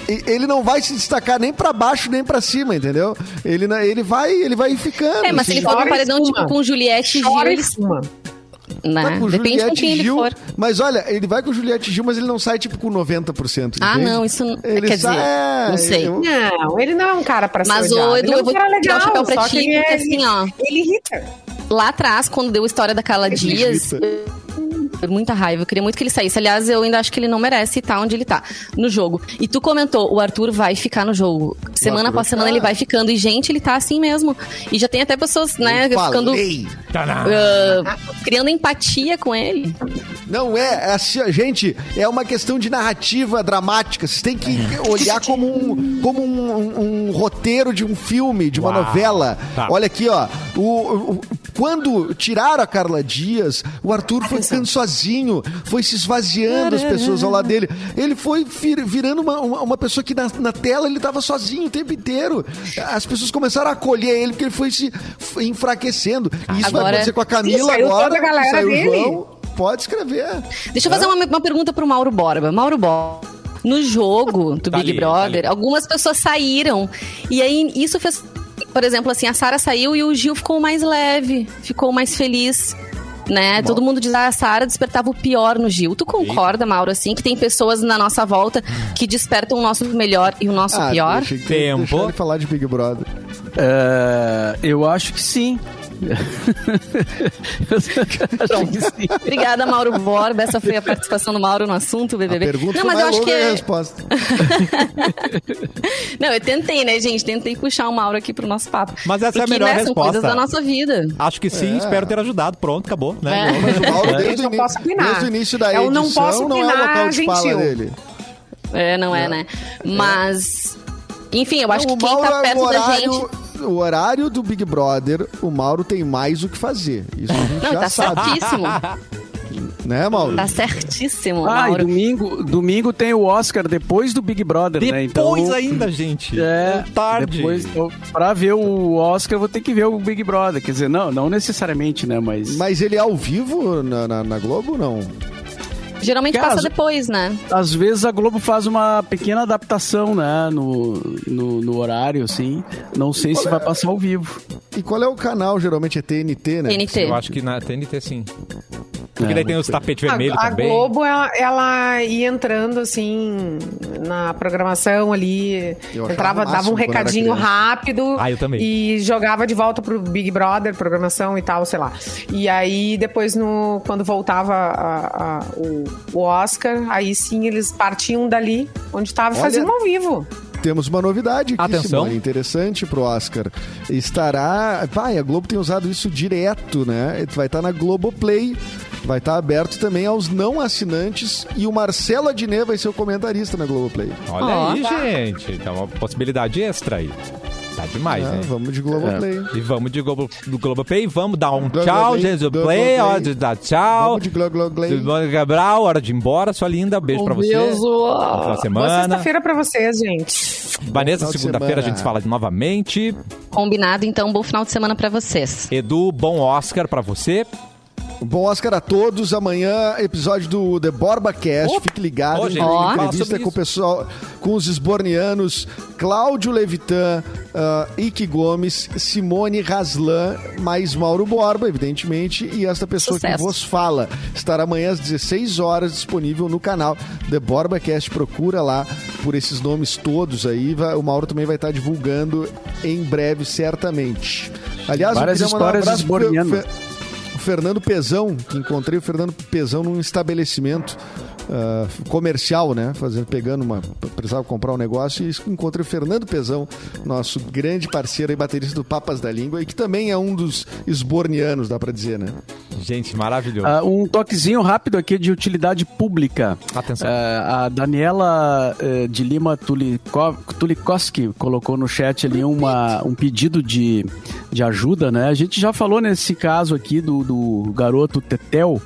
C: e- Ele não vai se destacar nem pra baixo nem pra cima, entendeu? Ele, ele vai, ele vai ficando.
E: É, mas se
C: assim.
E: ele for
D: e
E: paredão tipo, com Juliette e Gil,
D: Chora e
E: ele. Né?
C: Vai com
E: Depende com
C: Juliette
E: quem ele
C: Gil,
E: for.
C: Mas olha, ele vai com Juliette Gil, mas ele não sai tipo com 90%.
E: Ah,
C: entende?
E: não, isso não-
C: Ele
E: quer
C: sai-
E: dizer,
C: é,
E: não sei.
C: eu-
D: Não, ele não é um cara pra ser
E: Mas,
D: Ele
E: Edu,
D: é um
E: eu vou tirar o
D: legal,
E: chapéu pra ti,
D: que ele é-
E: porque assim, ó.
D: Ele irrita.
E: Lá atrás, quando deu a história da Carla Dias,
C: irrita.
E: Muita raiva. Eu queria muito que ele saísse. Aliás, eu ainda acho que ele não merece estar onde ele tá, no jogo. E tu comentou, o Arthur vai ficar no jogo. Semana após semana ele vai ficando. E, gente, ele tá assim mesmo. E já tem até pessoas, né,
C: Eu
E: ficando.
C: falei.
E: ah, criando empatia com ele.
C: Não é, é assim, gente, é uma questão de narrativa dramática. Vocês têm que olhar como um, como um, um- um roteiro de um filme, de uma
A: Uau.
C: novela.
A: Tá.
C: Olha aqui, ó. O, o- quando tiraram a Carla Dias, o Arthur foi ficando sozinho, foi se esvaziando as pessoas ao lado dele. Ele foi vir- virando uma, uma, uma pessoa que na, na tela ele estava sozinho o tempo inteiro. As pessoas começaram a acolher ele porque ele foi se enfraquecendo. E isso vai
E: Agora-
C: acontecer com a Camila
D: saiu
C: agora.
D: toda a galera
C: saiu
D: dele.
C: João. Pode escrever.
E: Deixa eu fazer uma, uma pergunta pro Mauro Borba. Mauro Borba. No jogo do
A: Tá
E: Big
A: ali,
E: Brother,
A: tá
E: algumas pessoas saíram. E aí isso fez. Por exemplo, assim, a Sara saiu e o Gil ficou mais leve, ficou mais feliz. Né? Todo mundo diz, ah, a Sara despertava o pior no Gil. Tu concorda, Mauro, assim, que tem pessoas na nossa volta que despertam o nosso melhor e o nosso pior?
C: deixa,
A: Tempo.
C: deixa falar de Big Brother.
B: É, eu acho que sim.
E: Obrigada, Mauro Borba. Essa foi a participação do Mauro no assunto, BBB.
C: A pergunta
E: Não,
C: foi
E: mas eu acho que
C: a
E: é...
C: resposta.
E: Não, eu tentei, né, gente? Tentei puxar o Mauro aqui pro nosso papo.
A: Mas essa é a
E: Porque,
A: melhor
E: né, São
A: resposta.
E: coisas da nossa vida.
A: Acho que sim,
C: É.
A: espero ter ajudado. Pronto, acabou. Né?
E: É.
C: Mas o Mauro, desde,
D: Gente,
C: o
D: eu opinar.
C: desde o início da
D: Eu
C: edição,
D: não posso
C: é o local de fala
D: gentil.
C: dele.
E: É, não é, né? Mas... Enfim, eu acho
C: Não,
E: que quem tá perto da gente...
C: o horário do Big Brother, o Mauro tem mais o que fazer. Isso a gente
E: Não,
C: já
E: tá
C: sabe.
E: certíssimo.
C: Né, Mauro?
E: Tá certíssimo,
B: Ah, e
E: Mauro.
B: domingo, domingo tem o Oscar depois do Big Brother, né? Então,
A: Depois ainda, gente.
B: É,
A: tarde.
B: Depois, então, pra ver o Oscar, eu vou ter que ver o Big Brother. Quer dizer, não, não necessariamente, né? Mas,
C: Mas ele é ao vivo na, na, na Globo, não?
E: Geralmente passa depois, né?
B: às vezes a Globo faz uma pequena adaptação, né? No, no, no horário, assim. Não sei se vai passar ao vivo.
C: E qual é o canal? Geralmente é TNT, né?
E: TNT.
A: Eu acho que na TNT sim. Porque
B: É,
A: daí tem os tapetes vermelhos
D: a, a
A: também.
D: Globo, ela, ela ia entrando assim na programação ali,
C: Eu
D: entrava, dava um recadinho rápido
A: Ah, eu também.
D: e jogava de volta pro Big Brother, programação e tal, sei lá. E aí depois no quando voltava a- a- o, o Oscar, aí sim eles partiam dali onde estava
C: Olha-
D: fazendo ao vivo.
C: Temos uma novidade aqui,
A: Atenção.
C: Simone, interessante pro Oscar. Estará... Pai, a Globo tem usado isso direto, né? Vai estar na Globoplay. Vai estar aberto também aos não assinantes. E o Marcelo Adnet vai ser o comentarista na Globoplay.
A: Olha
E: Ó.
A: aí, gente. Então, uma possibilidade extra aí. Tá demais,
C: É,
A: né?
C: vamos de Globoplay.
A: E vamos de Globo, do Globoplay. Vamos dar um
C: Globoplay,
A: tchau,
C: Globoplay.
A: Play, hora de dar tchau.
C: Vamos de Globoplay.
A: Cabral, hora de ir embora, sua linda. Beijo pra você.
E: Deus,
A: Bom
E: uau.
A: final de
D: Boa
A: semana.
D: sexta-feira pra vocês, gente.
A: Vanessa, segunda-feira a gente se fala novamente.
E: Combinado, então, bom final de semana pra vocês.
A: Edu, bom Oscar pra você.
C: Bom Oscar a todos. Amanhã, episódio do The Borba Cast.
A: Opa.
C: Fique ligado. Hein?
A: gente,
C: entrevista com o pessoal, com os esbornianos Cláudio Levitan, uh, Ike Gomes, Simone Raslan, mais Mauro Borba, evidentemente, e esta pessoa que
E: Sucesso.
C: vos fala. Estará amanhã às 16 horas disponível no canal The Borba Cast. Procura lá por esses nomes todos aí. Vai- o Mauro também vai estar divulgando em breve, certamente. Aliás,
B: Várias
C: eu queria mandar um
B: histórias
C: abraço Fernando Pezão, que encontrei o Fernando Pezão num estabelecimento ah, comercial, né? Fazendo, pegando uma. Precisava comprar um negócio e encontrei o Fernando Pezão, nosso grande parceiro e baterista do Papas da Língua, e que também é um dos esbornianos, dá pra dizer, né?
A: Gente, maravilhoso.
B: Ah, um toquezinho rápido aqui de utilidade pública.
A: Atenção.
B: Ah, a Daniela eh, de Lima Tuliko- Tulikoski colocou no chat ali uma, um pedido de, de ajuda, né? A gente já falou nesse caso aqui do, do garoto Tetel.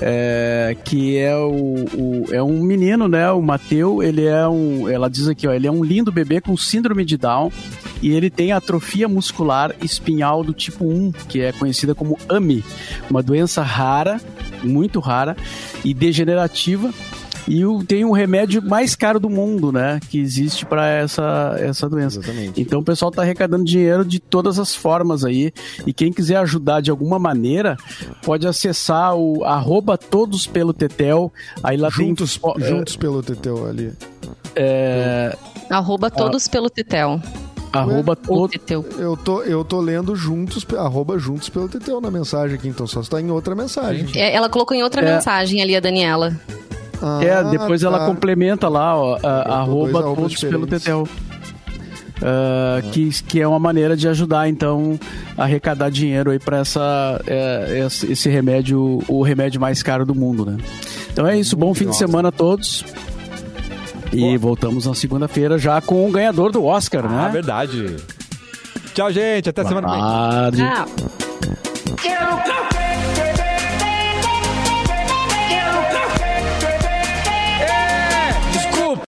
B: é, que é o, o- é um menino, né? O Mateu, ele é um, ela diz aqui, ó, ele é um lindo bebê com síndrome de Down e ele tem atrofia muscular espinhal do tipo 1, que é conhecida como AMI, uma doença rara, muito rara e degenerativa. E o- tem um remédio mais caro do mundo, né? Que existe para essa, essa doença.
C: Exatamente.
B: Então o pessoal tá arrecadando dinheiro de todas as formas aí. E quem quiser ajudar de alguma maneira, pode acessar o arroba todos pelo Tetel. Aí lá
C: Juntos,
B: tem. fo-
C: juntos pelo Teteu ali.
B: É,
E: Arroba todos pelo Tetel.
B: Arroba
E: Ou
B: todo.
E: Teteu.
C: Eu tô, eu tô lendo juntos, arroba juntos pelo Teteu na mensagem aqui, então só está em outra mensagem.
E: É, Ela colocou em outra
B: É.
E: mensagem ali, a Daniela.
C: Ah,
B: É, depois ela
C: tá.
B: complementa lá, ó, a- arroba todos pelo. Tetel. Ah, que, que é uma maneira de ajudar, então, a arrecadar dinheiro aí para essa, é, esse, esse remédio, o remédio mais caro do mundo, né? Então é isso, bom fim de semana a todos. E voltamos na segunda-feira já com o ganhador do Oscar,
A: Ah,
B: né?
A: verdade. Tchau, gente. Até semana que vem.
E: Ah.
F: Quero café!